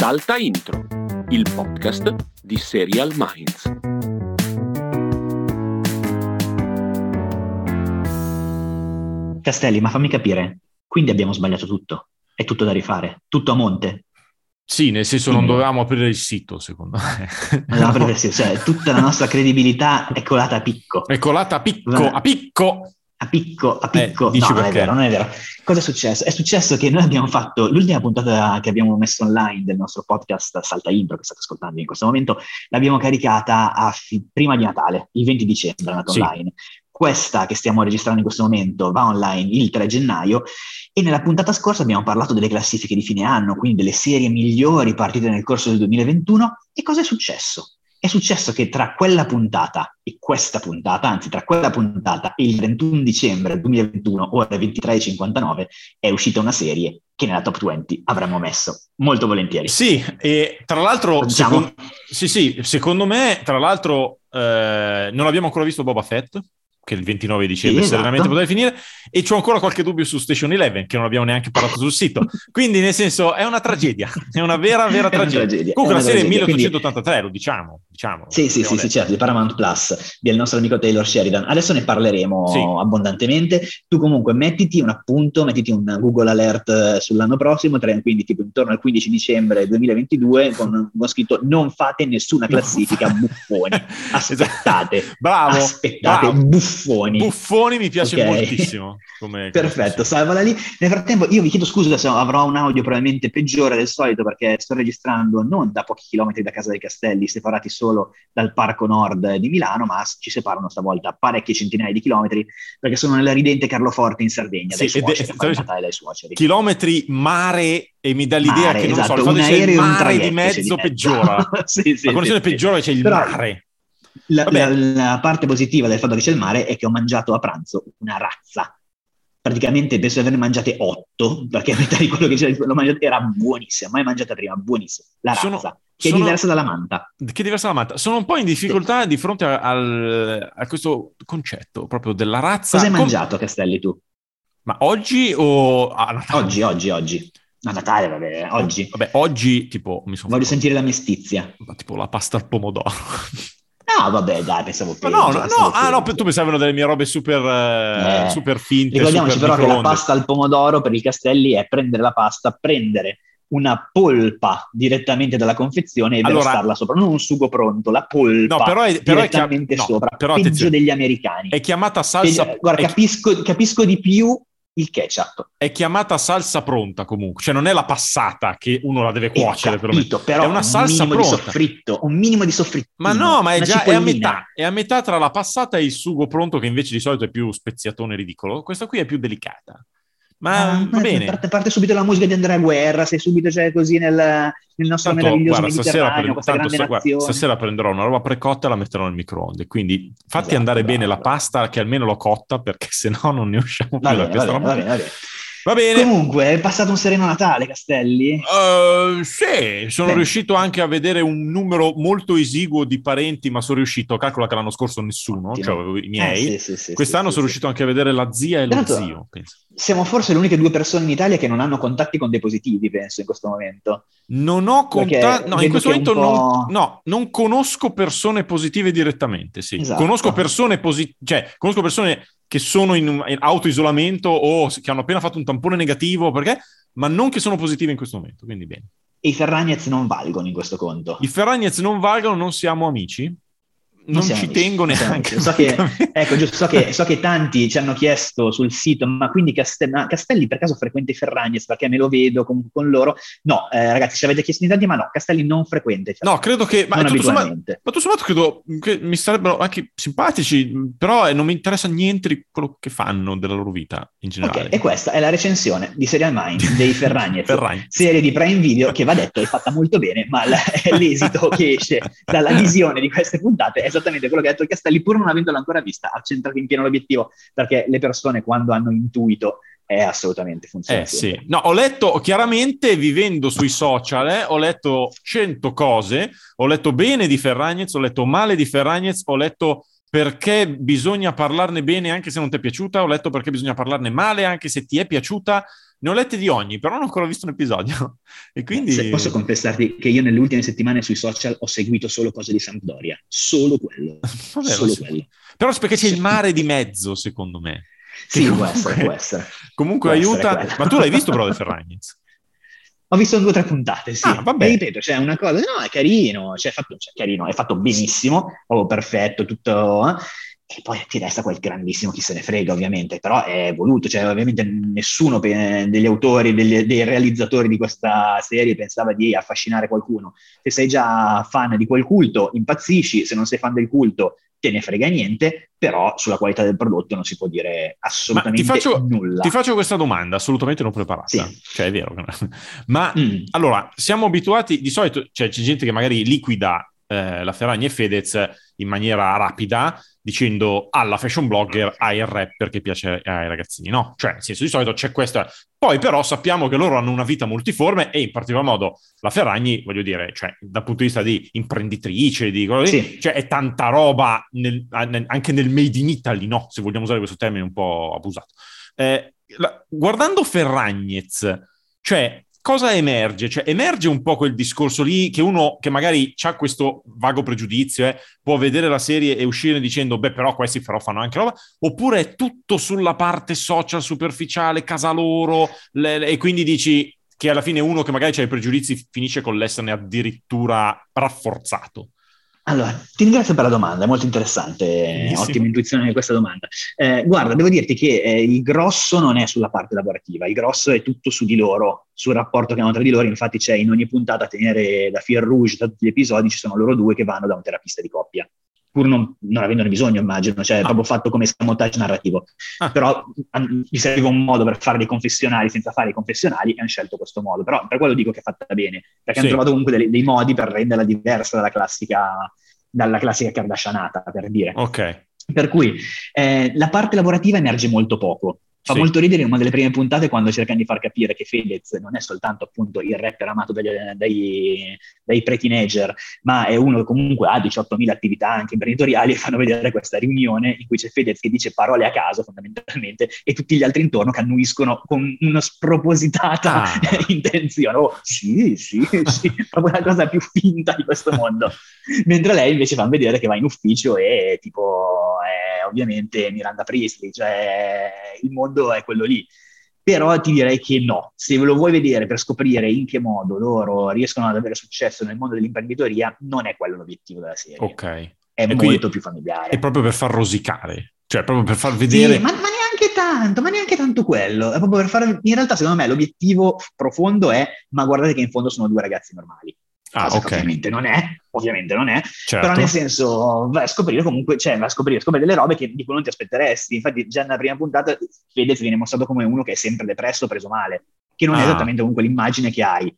Salta Intro, il podcast di Serial Minds. Castelli, ma fammi capire, quindi abbiamo sbagliato tutto, è tutto da rifare, tutto a monte. Sì, nel senso non dovevamo aprire il sito, secondo me. Non aprire il sito, cioè tutta la nostra credibilità è colata a picco. È colata a picco, a picco! A picco, a picco. Eh, no, non è vero, non è vero. Cosa è successo? È successo che noi abbiamo fatto l'ultima puntata che abbiamo messo online del nostro podcast Salta Intro, che state ascoltando in questo momento, l'abbiamo caricata fi- prima di Natale, il 20 dicembre, è andata Sì. online. Questa che stiamo registrando in questo momento va online il 3 gennaio e nella puntata scorsa abbiamo parlato delle classifiche di fine anno, quindi delle serie migliori partite nel corso del 2021. E cosa è successo? È successo che tra quella puntata e questa puntata, anzi tra quella puntata e il 31 dicembre 2021, ore 23.59, è uscita una serie che nella top 20 avremmo messo molto volentieri. Sì, e tra l'altro, Diciamo- secon- sì, sì, secondo me, tra l'altro, eh, non abbiamo ancora visto Boba Fett, che il 29 dicembre Sì, esatto. serenamente poteva finire, e c'ho ancora qualche dubbio su Station Eleven, che non abbiamo neanche parlato sul sito. Quindi, nel senso, è una tragedia, è una vera, vera tragedia. tragedia, Comunque, la serie è tragedia, quindi- 1883, lo diciamo, diciamo. Sì, sì, sì, sì, certo, di Paramount Plus, del nostro amico Taylor Sheridan. Adesso ne parleremo Sì. abbondantemente. Tu comunque mettiti un appunto, mettiti un Google Alert eh, sull'anno prossimo, tre- quindi tipo intorno al 15 dicembre 2022, con, con scritto non fate nessuna classifica, buffoni. Aspettate, Bravo, aspettate, bravo. buffoni. Buffoni mi piace Ok. moltissimo. Come, come Perfetto, salvala lì. Nel frattempo io vi chiedo scusa se avrò un audio probabilmente peggiore del solito perché sto registrando non da pochi chilometri da casa dei Castelli, separati solo dal Parco Nord di Milano, ma ci separano stavolta parecchie centinaia di chilometri perché sono nella ridente Carloforte in Sardegna, dai Sì, è- suoceri, stavo- Natale dai suoceri. Chilometri mare e mi dà l'idea Mare, che non lo so, esatto, il fatto un aereo un mare traghetto di mezzo di mezzo. peggiora. Sì, sì, la connessione sì. peggiore c'è il Però- mare. La, la- la parte positiva del fatto che c'è il mare è che ho mangiato a pranzo una razza. Praticamente penso di averne mangiate otto, perché metà di quello che c'era l'ho mangiato era buonissima, mai mangiata prima, buonissima. La razza, Sono- che è sono- diversa dalla manta. Che è diversa la manta. Sono un po' in difficoltà di fronte a, al- a questo concetto proprio della razza. Cosa hai Com- mangiato, Castelli, tu? Ma oggi o a Natale? Oggi, oggi, oggi. A Natale, vabbè, oggi. Vabbè, oggi tipo mi sono Voglio fatto- sentire la mestizia. tipo la pasta al pomodoro. Ah, vabbè, dai, pensavo peggio. no, no, pensavo no, ah, no, tu pensavi una delle mie robe super, eh, Eh, super finte. Ricordiamoci super però che la microonde. pasta al pomodoro per il Castelli è prendere la pasta, prendere una polpa direttamente dalla confezione e Allora- versarla sopra, non un sugo pronto, la polpa No, però è- però è chiam- direttamente no, sopra, però peggio degli americani. È chiamata salsa. Peggio- guarda, è- capisco, capisco di più il ketchup. è chiamata salsa pronta comunque, cioè non è la passata che uno la deve Eh, cuocere capito, perlomeno. però è una salsa un minimo pronta. di soffritto, un minimo di soffritto. Ma no, ma è già è a, metà, è a metà tra la passata e il sugo pronto, che invece di solito è più speziatone ridicolo. Questa qui è più delicata. Ma Ah, va eh, bene. Parte, parte subito la musica di Andrea Guerra, sei subito cioè, così nel, nel nostro Tanto, meraviglioso guarda, stasera, Mediterraneo, pre- questa tanto sta- guarda, stasera prenderò una roba precotta e la metterò nel microonde. Quindi fatti Esatto, andare bene bravo, la bravo. pasta, che almeno l'ho cotta, perché sennò non ne usciamo più Va bene, va bene, va bene, va bene. Comunque, è passato un sereno Natale, Castelli? Uh, sì, sono Bene. riuscito anche a vedere un numero molto esiguo di parenti, ma sono riuscito, calcola che l'anno scorso nessuno, Ottimo. cioè avevo i miei. Eh, sì, sì, sì, Quest'anno sì, sono riuscito anche a vedere la zia e lo Tanto- zio, penso. Siamo forse le uniche due persone in Italia che non hanno contatti con dei positivi, penso, in questo momento. Non ho contato, no, in questo momento non, no, non conosco persone positive direttamente, sì. Esatto. Conosco persone positive, cioè, conosco persone che sono in, in autoisolamento o che hanno appena fatto un tampone negativo, perché, ma non che sono positive in questo momento, quindi bene. E i Ferragnez non valgono in questo conto. I Ferragnez non valgono, non siamo amici? Non, siamo ci tengo non neanche. amici. So che, ecco, giusto, so che, so che tanti ci hanno chiesto sul sito, ma quindi Caste- ma Castelli per caso frequenta i Ferragnez? Perché me lo vedo comunque con loro. No, eh, ragazzi, ci avete chiesto in tanti, ma no, Castelli non frequenta i No, credo che... Ma non tutto sommato, ma tutto sommato credo che mi sarebbero anche simpatici, però eh, non mi interessa niente di quello che fanno della loro vita in generale. Ok, e questa è la recensione di Serial Mind dei Ferragnez. Ferragni. serie di Prime Video che va detto è fatta molto bene, ma l- l'esito che esce dalla visione di queste puntate è esattamente quello che ha detto Castelli, pur non avendola ancora vista, ha centrato in pieno l'obiettivo, perché le persone quando hanno intuito è assolutamente funziona. Eh sì, no, ho letto chiaramente vivendo sui social, eh, ho letto cento cose, ho letto bene di Ferragnez, ho letto male di Ferragnez, ho letto perché bisogna parlarne bene anche se non ti è piaciuta, ho letto perché bisogna parlarne male anche se ti è piaciuta, ne ho lette di ogni, però non ho ancora visto un episodio. E quindi... Se posso confessarti che io nelle ultime settimane sui social ho seguito solo cose di Sampdoria, solo quello. Vabbè, solo sì. quello. Però perché c'è il mare di mezzo, secondo me. Sì, Che può essere, può essere. Comunque Può aiuta. essere. Ma tu l'hai visto, però, The Ferragnez? Ho visto due o tre puntate, sì. Ah, vabbè. E ripeto, c'è una cosa, no, è carino, cioè, è fatto, cioè, carino, è fatto benissimo, proprio perfetto, tutto... eh. E poi ti resta quel grandissimo chi se ne frega, ovviamente, però è voluto, cioè ovviamente nessuno degli autori, degli- dei realizzatori di questa serie pensava di affascinare qualcuno. Se sei già fan di quel culto, impazzisci, se non sei fan del culto, te ne frega niente, però sulla qualità del prodotto non si può dire assolutamente ti faccio, nulla. ti faccio questa domanda, assolutamente non preparata. Sì. Cioè, è vero. Ma Mm. allora, siamo abituati, di solito cioè, c'è gente che magari liquida eh, la Ferragni e Fedez in maniera rapida dicendo alla fashion blogger hai il rapper che piace ai ragazzini. No, cioè, nel senso, di solito c'è questa. Poi però sappiamo che loro hanno una vita multiforme e in particolar modo la Ferragni, voglio dire, cioè, dal punto di vista di imprenditrice, di quello lì, Sì. cioè è tanta roba nel- anche nel made in Italy, no? Se vogliamo usare questo termine un po' abusato. Eh, la- guardando Ferragnez, cioè, cosa emerge? Cioè, emerge un po' quel discorso lì che uno che magari ha questo vago pregiudizio, eh, può vedere la serie e uscire dicendo, beh, però questi però fanno anche roba, oppure è tutto sulla parte social superficiale, casa loro, le- le- e quindi dici che alla fine uno che magari ha i pregiudizi finisce con l'esserne addirittura rafforzato. Allora, ti ringrazio per la domanda, è molto interessante, Benissimo. ottima intuizione di questa domanda. Eh, guarda, devo dirti che eh, il grosso non è sulla parte lavorativa, il grosso è tutto su di loro, sul rapporto che hanno tra di loro, infatti c'è in ogni puntata a tenere da fil rouge, da tutti gli episodi, ci sono loro due che vanno da un terapista di coppia, pur non, non avendone bisogno immagino, cioè Ah. proprio fatto come montaggio narrativo. Ah. Però an- gli serviva un modo per fare dei confessionali senza fare i confessionali e hanno scelto questo modo, però per quello dico che è fatta bene, perché Sì. hanno trovato comunque dei, dei modi per renderla diversa dalla classica dalla classica Kardashianata, per dire. Ok. Per cui eh, la parte lavorativa emerge molto poco. Fa Sì. molto ridere in una delle prime puntate quando cercano di far capire che Fedez non è soltanto appunto il rapper amato dagli, dai, dai pre-teenager, ma è uno che comunque ha 18.000 attività anche imprenditoriali e fanno vedere questa riunione in cui c'è Fedez che dice parole a caso fondamentalmente e tutti gli altri intorno che annuiscono con una spropositata Ah. intenzione. Oh, sì, sì, sì, proprio la cosa più finta di questo mondo. Mentre lei invece fa vedere che va in ufficio e tipo è ovviamente Miranda Priestley, cioè il mondo è quello lì. Però ti direi che no, se lo vuoi vedere per scoprire in che modo loro riescono ad avere successo nel mondo dell'imprenditoria, non è quello l'obiettivo della serie. Ok. È E molto più familiare. È proprio per far rosicare, cioè proprio per far Sì, vedere... ma, ma neanche tanto, ma neanche tanto quello. È proprio per fare. In realtà, secondo me, l'obiettivo profondo è: ma guardate che in fondo sono due ragazzi normali. Ah, Cosa che ok. ovviamente non è, ovviamente non è, Certo. però nel senso vai a scoprire comunque, cioè vai a scoprire, scoprire delle robe che di cui non ti aspetteresti. Infatti, già nella prima puntata Fedez viene mostrato come uno che è sempre depresso, preso male, che non è Ah. esattamente comunque l'immagine che hai.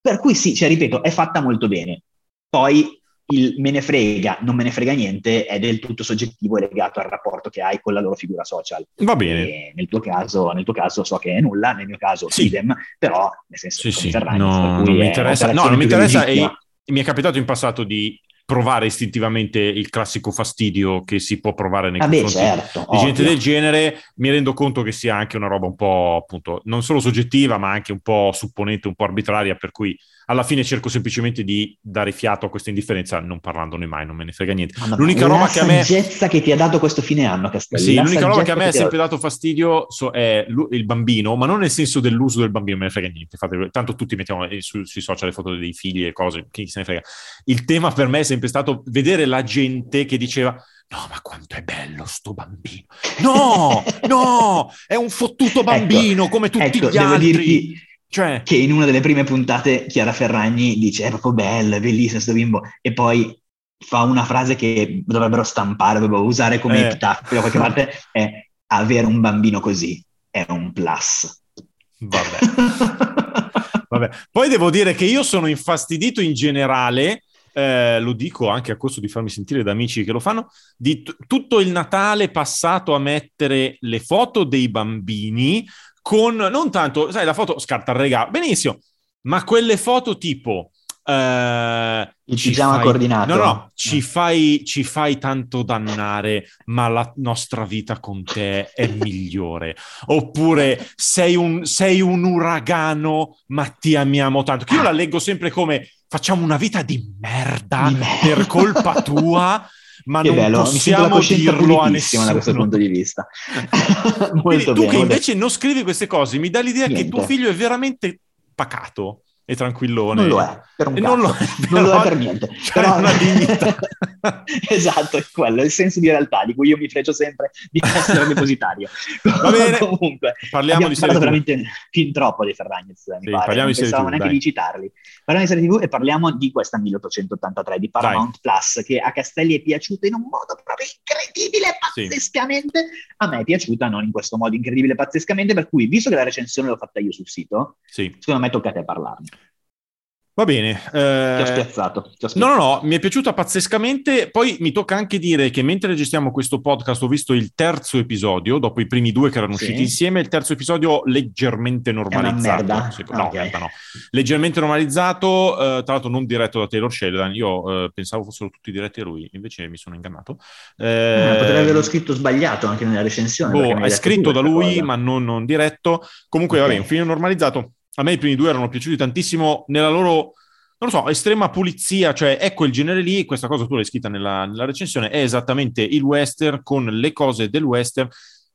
Per cui sì, cioè, ripeto, è fatta molto bene. Poi il me ne frega, non me ne frega niente, è del tutto soggettivo e legato al rapporto che hai con la loro figura social. Va bene. Nel tuo caso, nel tuo caso so che è nulla, nel mio caso Sì. idem, però nel senso Sì, sì, Ferragni, no, non mi interessa. No, non mi interessa. E mi è capitato in passato di provare istintivamente il classico fastidio che si può provare nei Ah confronti certo, di gente ovvio. del genere. Mi rendo conto che sia anche una roba un po', appunto, non solo soggettiva, ma anche un po' supponente, un po' arbitraria, per cui alla fine cerco semplicemente di dare fiato a questa indifferenza, non parlandone mai, non me ne frega niente. Madonna, L'unica la roba che a me... saggezza che ti ha dato questo fine anno, Castelli. Sì, la l'unica roba che a me ha sempre dato fastidio so- è il bambino, ma non nel senso dell'uso del bambino, me ne frega niente. Fate- tanto tutti mettiamo eh, su- sui social le foto dei figli e cose, chi se ne frega. Il tema per me è sempre stato vedere la gente che diceva no, ma quanto è bello sto bambino. No, no, è un fottuto bambino come tutti Ecco, gli altri. dirti Cioè, che in una delle prime puntate Chiara Ferragni dice è proprio bello, è bellissimo sto bimbo, e poi fa una frase che dovrebbero stampare, dovrebbero usare come Eh. epitaffio da qualche parte, è avere un bambino così è un plus. vabbè. Vabbè. Poi devo dire che io sono infastidito in generale, eh, lo dico anche a costo di farmi sentire da amici che lo fanno, di t- tutto il Natale passato a mettere le foto dei bambini con, non tanto, sai, la foto scarta il regalo, benissimo, ma quelle foto tipo Uh, il pigiama fai... coordinato. No, no, ci, no. Fai, ci fai tanto dannare, ma la nostra vita con te è migliore. Oppure sei un, sei un uragano, ma ti amiamo tanto. Che io la leggo sempre come facciamo una vita di merda, di merda. per colpa tua. ma che non bello. possiamo dirlo a nessuno da questo punto di vista. Quindi, tu bene, che invece non scrivi queste cose, mi dà l'idea Niente. che tuo figlio è veramente pacato e tranquillone. Non lo è, per un non lo, è, non lo è per niente. Cioè però... una dignità. esatto, è quello, il senso di realtà di cui io mi fregio sempre di essere depositario. Va bene, comunque, parliamo di serie veramente fin troppo di Ferragnez, mi sì, pare. Parliamo non di pensavo neanche dai. di citarli. Parliamo di serie TV e parliamo di questa 1883 di Paramount dai. Plus che a Castelli è piaciuta in un modo proprio incredibile, pazzescamente. Sì. A me è piaciuta non in questo modo incredibile, pazzescamente, per cui, visto che la recensione l'ho fatta io sul sito, sì. secondo me tocca a te parlarne. Va bene. Eh... Ti ho spiazzato. Ti ho spiazzato. No, no, no, mi è piaciuta pazzescamente. Poi mi tocca anche dire che mentre registriamo questo podcast ho visto il terzo episodio, dopo i primi due che erano sì. usciti insieme, il terzo episodio leggermente normalizzato. No, okay. merda no. Leggermente normalizzato, eh, tra l'altro non diretto da Taylor Sheridan. Io eh, pensavo fossero tutti diretti a lui, invece mi sono ingannato. Eh, potrebbe averlo scritto sbagliato anche nella recensione. Boh, è scritto da lui, cosa. ma non, non, diretto. Comunque, okay. vabbè, un film normalizzato a me i primi due erano piaciuti tantissimo nella loro, non lo so, estrema pulizia, cioè ecco il genere lì, questa cosa tu l'hai scritta nella, nella recensione, è esattamente il western con le cose del western,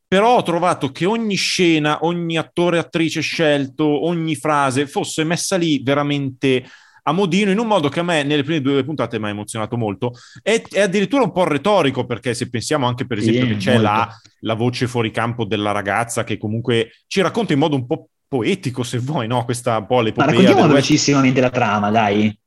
però ho trovato che ogni scena, ogni attore, attrice scelto, ogni frase fosse messa lì veramente a modino in un modo che a me nelle prime due puntate mi ha emozionato molto. È, è addirittura un po' retorico perché se pensiamo anche per esempio sì, che c'è la, la, voce fuori campo della ragazza che comunque ci racconta in modo un po' poetico, se vuoi, no? Questa un po' l'epopea. Ma raccontiamo velocissimamente la trama, dai.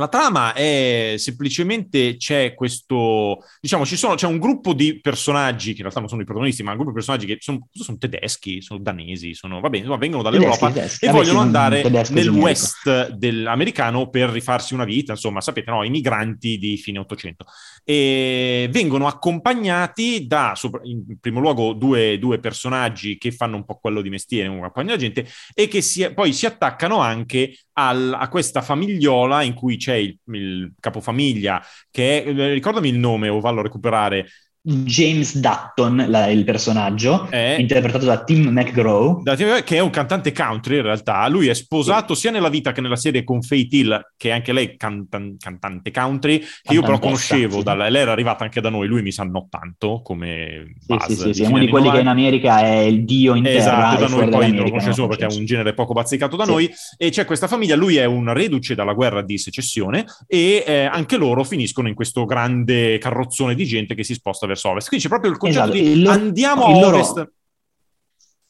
La trama è semplicemente c'è questo, diciamo, ci sono, c'è un gruppo di personaggi che in realtà non sono i protagonisti, ma un gruppo di personaggi che sono, sono tedeschi, sono danesi, sono, va bene, vengono dall'Europa tedeschi, tedeschi. e vogliono andare nel generico. west dell'americano per rifarsi una vita, insomma, sapete, no? I migranti di fine Ottocento. E vengono accompagnati da, in primo luogo, due, due, personaggi che fanno un po' quello di mestiere, accompagnano la gente, e che si, poi si attaccano anche al, a questa famigliola in cui c'è il, il capofamiglia che è, ricordami il nome o vallo a recuperare, James Dutton, la, il personaggio, è... interpretato da Tim McGraw. Da, che è un cantante country in realtà. Lui è sposato sì. sia nella vita che nella serie con Faith Hill, che è anche lei cantan- cantante country, che io però conoscevo. Sì. Dalla, lei era arrivata anche da noi, lui mi sa no tanto come. Sì, sì, sì, è uno di quelli 90. che in America è il dio in esatto, terra. da noi poi non lo conosciamo perché è un genere poco bazzicato da sì. noi. E c'è questa famiglia, lui è un reduce dalla guerra di secessione e eh, anche loro finiscono in questo grande carrozzone di gente che si sposta verso ovest. Quindi c'è proprio il concetto esatto, di il loro, andiamo a ovest. Loro,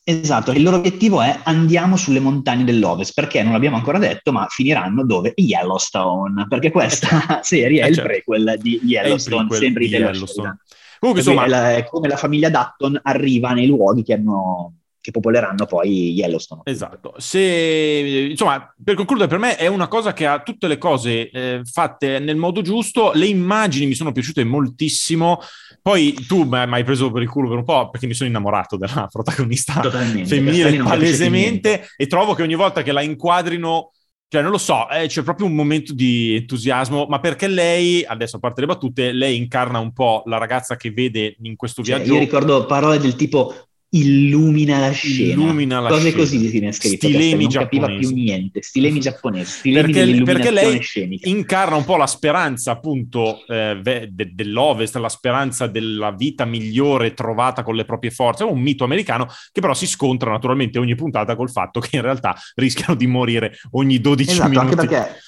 esatto, il loro obiettivo è andiamo sulle montagne dell'ovest, perché non l'abbiamo ancora detto, ma finiranno dove? Yellowstone, perché questa serie è, il certo. prequel di Yellowstone, prequel sempre di Yellowstone. Comunque, insomma, è, la, è come la famiglia Dutton arriva nei luoghi che hanno che popoleranno poi Yellowstone. Esatto. Se, insomma, per concludere, per me è una cosa che ha tutte le cose eh, fatte nel modo giusto. Le immagini mi sono piaciute moltissimo. Poi tu mi hai preso per il culo per un po' perché mi sono innamorato della protagonista Totalmente, femminile palesemente e trovo che ogni volta che la inquadrino cioè, non lo so, eh, c'è proprio un momento di entusiasmo, ma perché lei, adesso a parte le battute, lei incarna un po' la ragazza che vede in questo cioè, viaggio. Io ricordo parole del tipo illumina la scena. Illumina la Cose scena. così si è scritto. Stilemi non capiva più niente. Stilemi giapponesi. Stilemi perché, perché lei scenica. incarna un po' la speranza appunto eh, de- dell'Ovest, la speranza della vita migliore trovata con le proprie forze. È un mito americano che però si scontra naturalmente ogni puntata col fatto che in realtà rischiano di morire ogni 12 esatto, minuti. Anche perché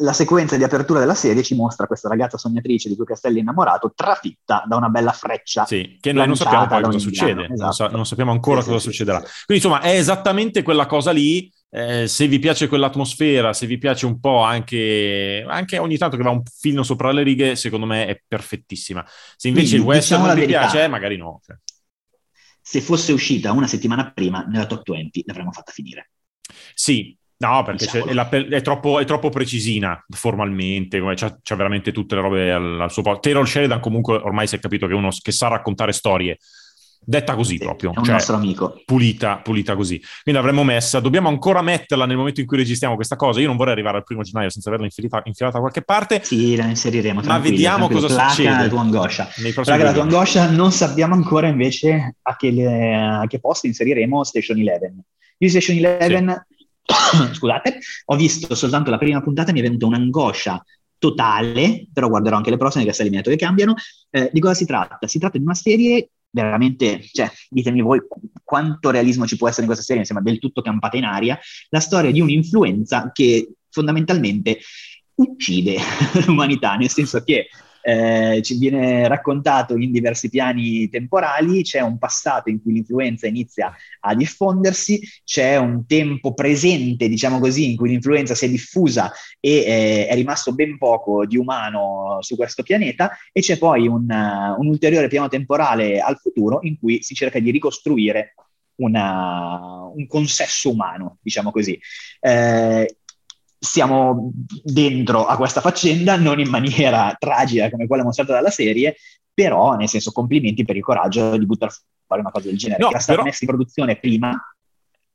la sequenza di apertura della serie ci mostra questa ragazza sognatrice di cui Castelli è innamorato, trafitta da una bella freccia. Sì, che noi non sappiamo poi cosa succede, esatto. non, sa- non, sappiamo ancora sì, cosa sì, succederà. Quindi insomma è esattamente quella cosa lì. Eh, se vi piace quell'atmosfera, se vi piace un po' anche, anche ogni tanto che va un filino sopra le righe, secondo me è perfettissima. Se invece Quindi, il western diciamo non vi piace, magari no. Cioè. Se fosse uscita una settimana prima nella top 20 l'avremmo fatta finire. Sì, No, perché è, la, è, troppo, è, troppo, precisina formalmente, c'ha, c'ha, veramente tutte le robe al, al suo posto. Taylor Sheridan comunque ormai si è capito che è uno che sa raccontare storie. detta così Sì, proprio. è un cioè, nostro amico. Pulita, pulita così. Quindi l'avremmo messa, dobbiamo ancora metterla nel momento in cui registriamo questa cosa. Io non vorrei arrivare al primo gennaio senza averla infilata, infilata da qualche parte. Sì, la inseriremo. Ma vediamo tranquillo. cosa Placa succede. la tua angoscia. Raga, la tua angoscia non sappiamo ancora invece a che, le- a che posto inseriremo Station Eleven. Io Station Eleven, scusate, ho visto soltanto la prima puntata mi è venuta un'angoscia totale, però guarderò anche le prossime che sta eliminato che cambiano. Eh, di cosa si tratta? Si tratta di una serie veramente, cioè, ditemi voi qu- quanto realismo ci può essere in questa serie, sembra del tutto campata in aria, la storia di un'influenza che fondamentalmente uccide l'umanità, nel senso che eh, ci viene raccontato in diversi piani temporali, c'è un passato in cui l'influenza inizia a diffondersi, c'è un tempo presente, diciamo così, in cui l'influenza si è diffusa e eh, è rimasto ben poco di umano su questo pianeta e c'è poi un, uh, un ulteriore piano temporale al futuro in cui si cerca di ricostruire una- un consesso umano, diciamo così. Eh, siamo dentro a questa faccenda, non in maniera tragica come quella mostrata dalla serie, però nel senso complimenti per il coraggio di buttare fuori una cosa del genere, No, che era stata però- messa in produzione prima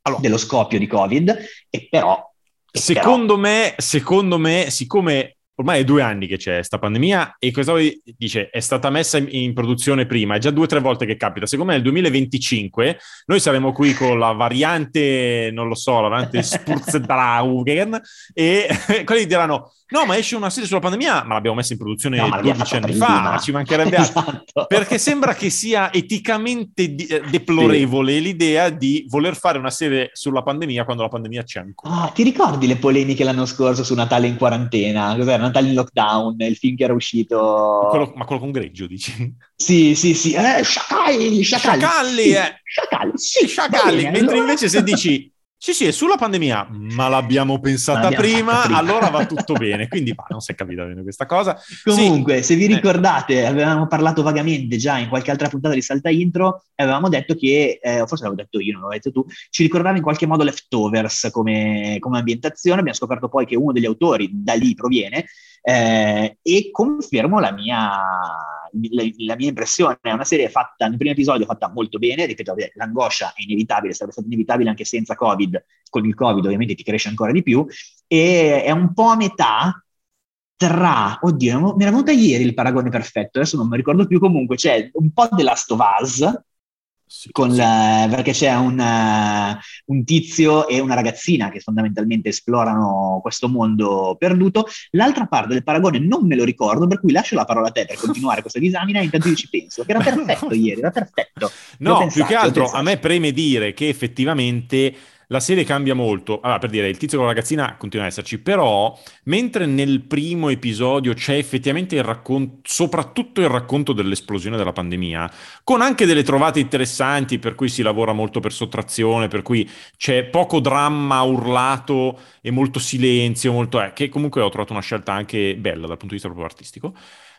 Allora. dello scoppio di Covid, e però... e Secondo me, secondo me, siccome ormai è due anni che c'è sta pandemia e questa cosa dice è stata messa in, in produzione prima, è già due o tre volte che capita. Secondo me nel 2025 noi saremo qui con la variante, non lo so, la variante Spurzdraugen e quelli diranno no ma esce una serie sulla pandemia, ma l'abbiamo messa in produzione No, ma l'abbiamo 12 fatta anni prima. fa, ci mancherebbe altro. Esatto. Perché sembra che sia eticamente di- eh, deplorevole l'idea di voler fare una serie sulla pandemia quando la pandemia c'è ancora. Ah, ti ricordi le polemiche l'anno scorso su Natale in quarantena? Cos'era? Natale in lockdown, il film che era uscito... Quello- ma quello con Greggio, dici? Sì, sì, sì. Eh, sciacalli, sciacalli. Sciacalli, Sì, eh. Sciacalli, Sì, sciacalli. bene, Mentre allora- invece se dici sì, sì, è sulla pandemia, ma l'abbiamo pensata l'abbiamo prima, prima. allora va tutto bene. Quindi bah, non si è capita bene questa cosa. Comunque, se vi Eh. ricordate, avevamo parlato vagamente già in qualche altra puntata di Salta Intro e avevamo detto che, eh, forse l'avevo detto io, non l'avevo detto tu, ci ricordava in qualche modo Leftovers come, come ambientazione. Abbiamo scoperto poi che uno degli autori da lì proviene eh, e confermo la mia, la, la mia impressione. È una serie fatta, nel primo episodio, fatta molto bene. Ripeto, l'angoscia è inevitabile, sarebbe stato inevitabile anche senza Covid. Con il Covid ovviamente ti cresce ancora di più. E è un po' a metà tra, oddio, mi era venuta ieri il paragone perfetto, adesso non mi ricordo più comunque, c'è un po' of Us, Sì, con sì. la- perché c'è un, eh, un tizio e una ragazzina che fondamentalmente esplorano questo mondo perduto. L'altra parte del paragone non me lo ricordo, per cui lascio la parola a te per continuare questa disamina intanto io ci penso, che era perfetto ieri, era perfetto. No, Devo più che altro a me preme dire che effettivamente la serie cambia molto. Allora, per dire, il tizio con la ragazzina continua ad esserci, però mentre nel primo episodio c'è effettivamente il racconto, soprattutto il racconto dell'esplosione della pandemia, con anche delle trovate interessanti, per cui si lavora molto per sottrazione, per cui c'è poco dramma urlato e molto silenzio, molto, eh, che comunque ho trovato una scelta anche bella dal punto di vista proprio artistico.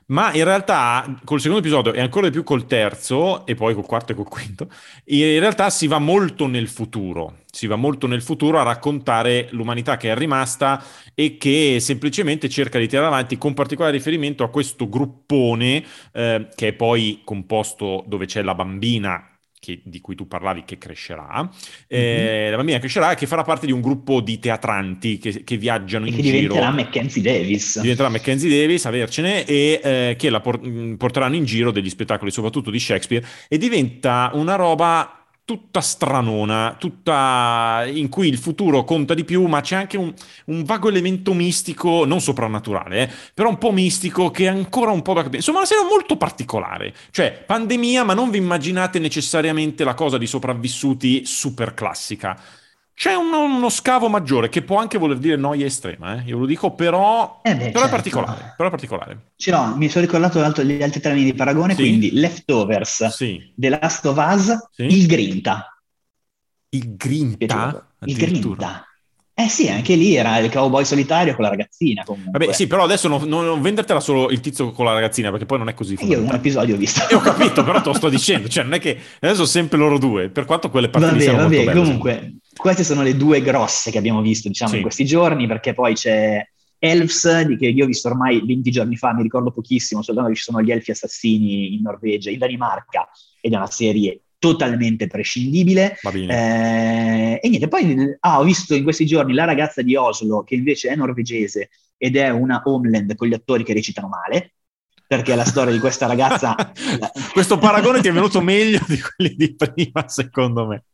Ma in realtà col secondo episodio e ancora di più col terzo, e poi col quarto e col quinto, in realtà si va molto nel futuro, si va molto nel futuro a raccontare l'umanità che è rimasta e che semplicemente cerca di tirare avanti con particolare riferimento a questo gruppone eh, che è poi composto dove c'è la bambina che- di cui tu parlavi che crescerà, eh, la bambina crescerà e che farà parte di un gruppo di teatranti che, che viaggiano E in che giro diventerà Mackenzie Davis. diventerà Mackenzie Davis, avercene, e eh, che la por- mh, porteranno in giro degli spettacoli, soprattutto di Shakespeare, e diventa una roba tutta stranona, tutta in cui il futuro conta di più, ma c'è anche un, un vago elemento mistico, non soprannaturale, eh, però un po' mistico che è ancora un po' da capire. Insomma, una serie molto particolare. Cioè, pandemia, ma non vi immaginate necessariamente la cosa di sopravvissuti super classica. C'è uno, uno scavo maggiore che può anche voler dire noia estrema, eh? io lo dico, però, Eh beh, però è certo. particolare. Però è particolare. Ce l'ho, mi sono ricordato gli altri termini di paragone, Sì. quindi Leftovers, Sì. The Last of Us, Sì. il Grinta. Il grinta? Il. Grinta. Eh sì, anche lì era il cowboy solitario con la ragazzina comunque. Vabbè, sì, però adesso non, non- vendertela solo il tizio con la ragazzina, perché poi non è così Io un episodio ho visto. E ho capito, però te lo sto dicendo, cioè non è che adesso sempre loro due, per quanto quelle parti Vabbè, siano vabbè, belle. comunque, queste sono le due grosse che abbiamo visto, diciamo, Sì. in questi giorni, perché poi c'è Elves, di che io ho visto ormai 20 giorni fa, mi ricordo pochissimo, soltanto che ci sono gli elfi assassini in Norvegia, in Danimarca, ed è una serie totalmente prescindibile. Eh, e niente, poi ah, ho visto in questi giorni la ragazza di Oslo, che invece è norvegese ed è una homeland con gli attori che recitano male perché la storia di questa ragazza... Questo paragone ti è venuto meglio di quelli di prima, secondo me.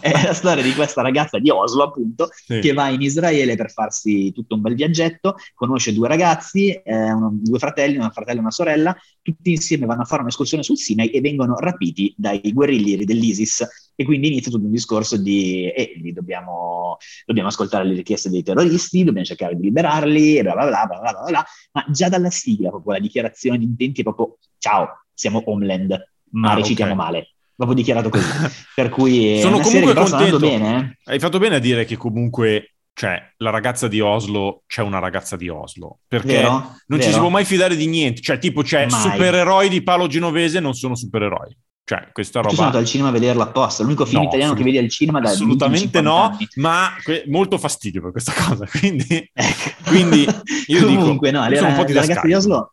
È la storia di questa ragazza di Oslo, appunto, sì. che va in Israele per farsi tutto un bel viaggetto, conosce due ragazzi, eh, uno, due fratelli, un fratello e una sorella, tutti insieme vanno a fare un'escursione sul Sinai e vengono rapiti dai guerriglieri dell'ISIS e quindi inizia tutto un discorso di eh, dobbiamo, dobbiamo, ascoltare le richieste dei terroristi, dobbiamo cercare di liberarli, bla bla bla bla bla bla, bla. ma già dalla sigla, proprio la dichiarazione di intenti è proprio ciao, siamo Homeland, ma ah, recitiamo okay. male proprio dichiarato così. per cui sono comunque contento. Bene. Eh. Hai fatto bene a dire che comunque cioè, la ragazza di Oslo c'è una ragazza di Oslo. Perché Vero? non Vero? ci si può mai fidare di niente. Cioè, tipo, c'è mai. supereroi di palo genovese non sono supereroi. Cioè, questa roba... Tu sono andato al cinema a vederlo apposta, l'unico film no, italiano che vedi al cinema da Assolutamente no, anni. ma que- molto fastidio per questa cosa. Quindi, ecco. quindi io Comunque, dico, no, io la, la ragazza di Oslo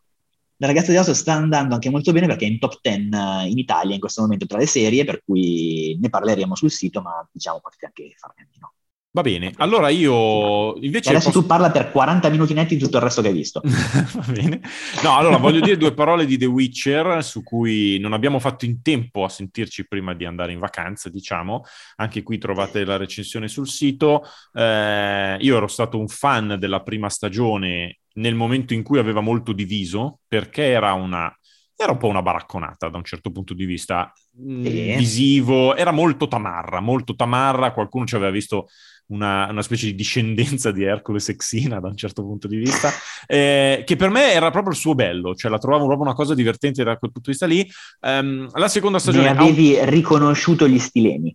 la ragazza di Oslo sta andando anche molto bene perché è in top 10 eh, in Italia in questo momento tra le serie, per cui ne parleremo sul sito, ma diciamo potete anche farne di no. Va bene, allora io invece... adesso posso... tu parla per 40 minuti netti di tutto il resto che hai visto. Va bene. No, allora voglio dire due parole di The Witcher su cui non abbiamo fatto in tempo a sentirci prima di andare in vacanza, diciamo. Anche qui trovate la recensione sul sito. Eh, io ero stato un fan della prima stagione nel momento in cui aveva molto diviso, perché era una era un po' una baracconata da un certo punto di vista sì. visivo, era molto tamarra, molto tamarra, qualcuno ci aveva visto una, una, specie di discendenza di Ercole Sexina da un certo punto di vista, eh, che per me era proprio il suo bello, cioè la trovavo proprio una cosa divertente da quel punto di vista lì. Um, la seconda stagione... Ne avevi riconosciuto gli stilemi.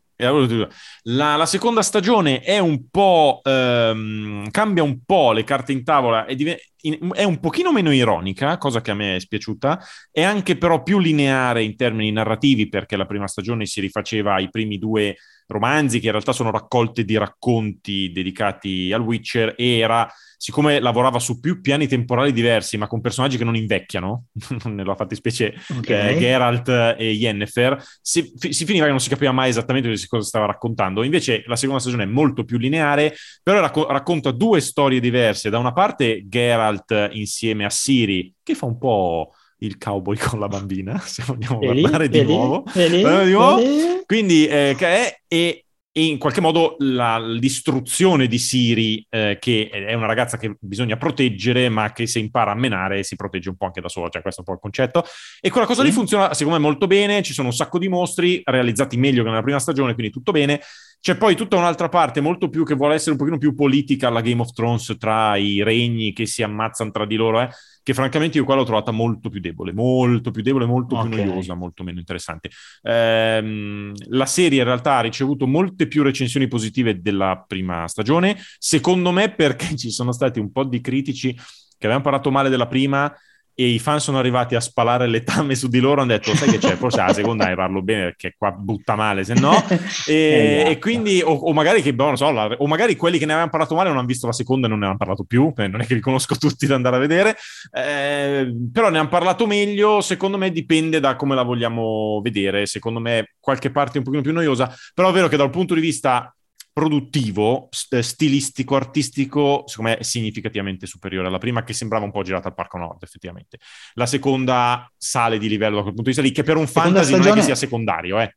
La, la, seconda stagione è un po'... Um, cambia un po' le carte in tavola e div- in, è un pochino meno ironica, cosa che a me è spiaciuta, è anche però più lineare in termini narrativi perché la prima stagione si rifaceva ai primi due romanzi che in realtà sono raccolte di racconti dedicati al Witcher e era, siccome lavorava su più piani temporali diversi ma con personaggi che non invecchiano, nella fattispecie okay. eh, Geralt e Yennefer, si, si, finiva che non si capiva mai esattamente cosa stava raccontando. Invece la seconda stagione è molto più lineare, però racco- racconta due storie diverse. Da una parte Geralt insieme a Siri, che fa un po' il cowboy con la bambina, se vogliamo vedi, parlare di vedi, nuovo. Vedi, di nuovo. Quindi, eh, che è, e, in qualche modo la, l'istruzione di Siri, eh, che è una ragazza che bisogna proteggere, ma che se impara a menare si protegge un po' anche da sola, cioè questo è un po' il concetto. E quella cosa sì. lì funziona, secondo me, molto bene, ci sono un sacco di mostri realizzati meglio che nella prima stagione, quindi tutto bene. C'è poi tutta un'altra parte molto più che vuole essere un pochino più politica alla Game of Thrones tra i regni che si ammazzano tra di loro, eh che francamente io qua l'ho trovata molto più debole, molto più debole, molto okay. più noiosa, molto meno interessante. Ehm, la serie in realtà ha ricevuto molte più recensioni positive della prima stagione, secondo me perché ci sono stati un po' di critici che avevano parlato male della prima e i fan sono arrivati a spalare le tame su di loro, hanno detto sai che c'è, forse la seconda ne parlo bene perché qua butta male, se no, e, esatto. e quindi, o, o, magari che, boh, non so, la, o magari quelli che ne avevano parlato male non hanno visto la seconda e non ne hanno parlato più, non è che li conosco tutti da andare a vedere, eh, però ne hanno parlato meglio, secondo me dipende da come la vogliamo vedere, secondo me qualche parte un pochino più noiosa, però è vero che dal punto di vista produttivo, stilistico, artistico, secondo me è significativamente superiore alla prima, che sembrava un po' girata al Parco Nord, effettivamente. La seconda sale di livello da quel punto di vista lì, che per un seconda fantasy stagione... non è che sia secondario, eh.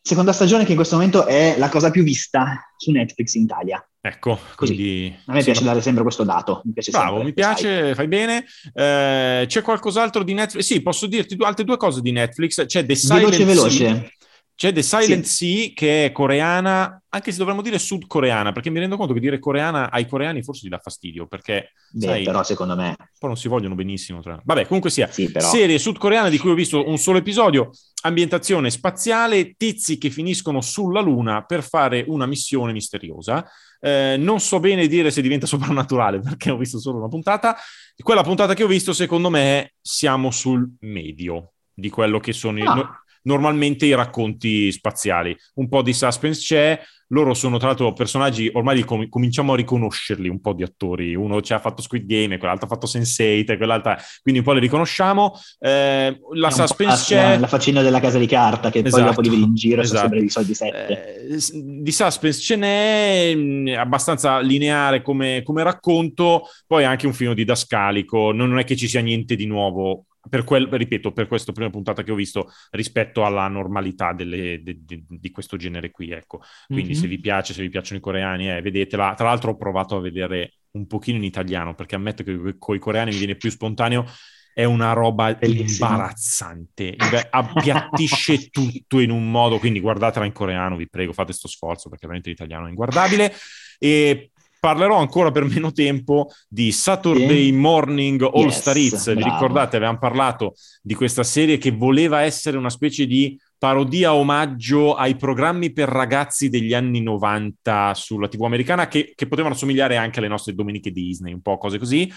Seconda stagione che in questo momento è la cosa più vista su Netflix in Italia. Ecco, Così. quindi... A me piace dare sempre questo dato. Mi piace Bravo, sempre, mi piace, sai. fai bene. Eh, c'è qualcos'altro di Netflix? Sì, posso dirti due, altre due cose di Netflix. C'è The Silent Veloce, veloce. C'è The Silent sì. Sea che è coreana, anche se dovremmo dire sudcoreana, perché mi rendo conto che dire coreana ai coreani forse gli dà fastidio, perché... Beh, sai, però secondo me... Poi non si vogliono benissimo. Tra... Vabbè, comunque sia. Sì, però... Serie sudcoreana di cui ho visto un solo episodio, ambientazione spaziale, tizi che finiscono sulla Luna per fare una missione misteriosa. Eh, non so bene dire se diventa soprannaturale, perché ho visto solo una puntata. Quella puntata che ho visto, secondo me, siamo sul medio di quello che sono... Ah. I normalmente i racconti spaziali. Un po' di suspense c'è, loro sono tra l'altro personaggi, ormai com- cominciamo a riconoscerli un po' di attori, uno ci ha fatto Squid Game, quell'altro ha fatto Sense8, quell'altra, quindi un po' li riconosciamo. Eh, la suspense c'è... La faccina della casa di carta che esatto, poi dopo li vedi in giro esatto. sempre di soldi sette. Eh, di suspense ce n'è, mh, abbastanza lineare come, come racconto, poi anche un film didascalico, non è che ci sia niente di nuovo per quel, ripeto, per questa prima puntata che ho visto rispetto alla normalità delle, de, de, di questo genere qui, ecco. Quindi mm-hmm. se vi piace, se vi piacciono i coreani, eh, vedetela. Tra l'altro ho provato a vedere un pochino in italiano, perché ammetto che con i coreani mi viene più spontaneo, è una roba Bellissimo. imbarazzante, appiattisce tutto in un modo, quindi guardatela in coreano, vi prego, fate questo sforzo, perché veramente l'italiano è inguardabile. E parlerò ancora per meno tempo di Saturday. Morning All yes, Star Hits. Vi ricordate, avevamo parlato di questa serie che voleva essere una specie di parodia omaggio ai programmi per ragazzi degli anni 90 sulla TV americana che, che potevano somigliare anche alle nostre domeniche Disney, un po' cose così.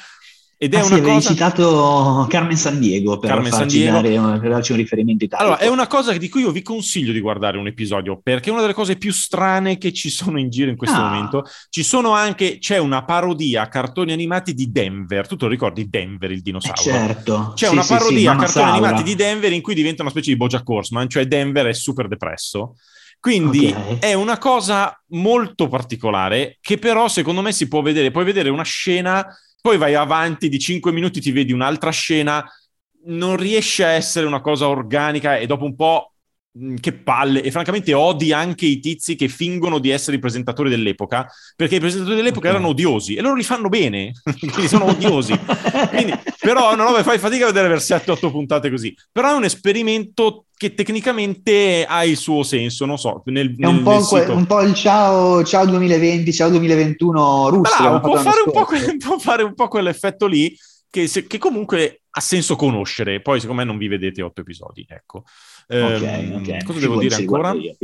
Ed è ah, una sì, cosa... citato Carmen San Diego per Carmen farci San Diego. Dare, per darci un riferimento italiano. Allora, è una cosa di cui io vi consiglio di guardare un episodio, perché è una delle cose più strane che ci sono in giro in questo ah. momento. Ci sono anche, c'è una parodia a cartoni animati di Denver. Tu te lo ricordi Denver, il dinosauro? Eh certo. C'è sì, una parodia sì, a cartoni Saura. animati di Denver in cui diventa una specie di Bojack Horseman, cioè Denver è super depresso. Quindi okay. è una cosa molto particolare che però secondo me si può vedere. Puoi vedere una scena poi vai avanti di 5 minuti, ti vedi un'altra scena, non riesce a essere una cosa organica e dopo un po' mm, che palle. E francamente odi anche i tizi che fingono di essere i presentatori dell'epoca perché i presentatori dell'epoca okay. erano odiosi e loro li fanno bene. Quindi sono odiosi. Quindi, però no, no, fai fatica a vedere per 7-8 puntate così. Però è un esperimento che tecnicamente ha il suo senso, non so. Nel, è un, po que- un, po il ciao, ciao 2020, ciao 2021 russo. Bravo, può fare, que- può fare, un po quell'effetto lì che, se- che, comunque ha senso conoscere. Poi, secondo me, non vi vedete otto episodi. Ecco. Ok, ehm, ok. Cosa devo dire ancora? Io,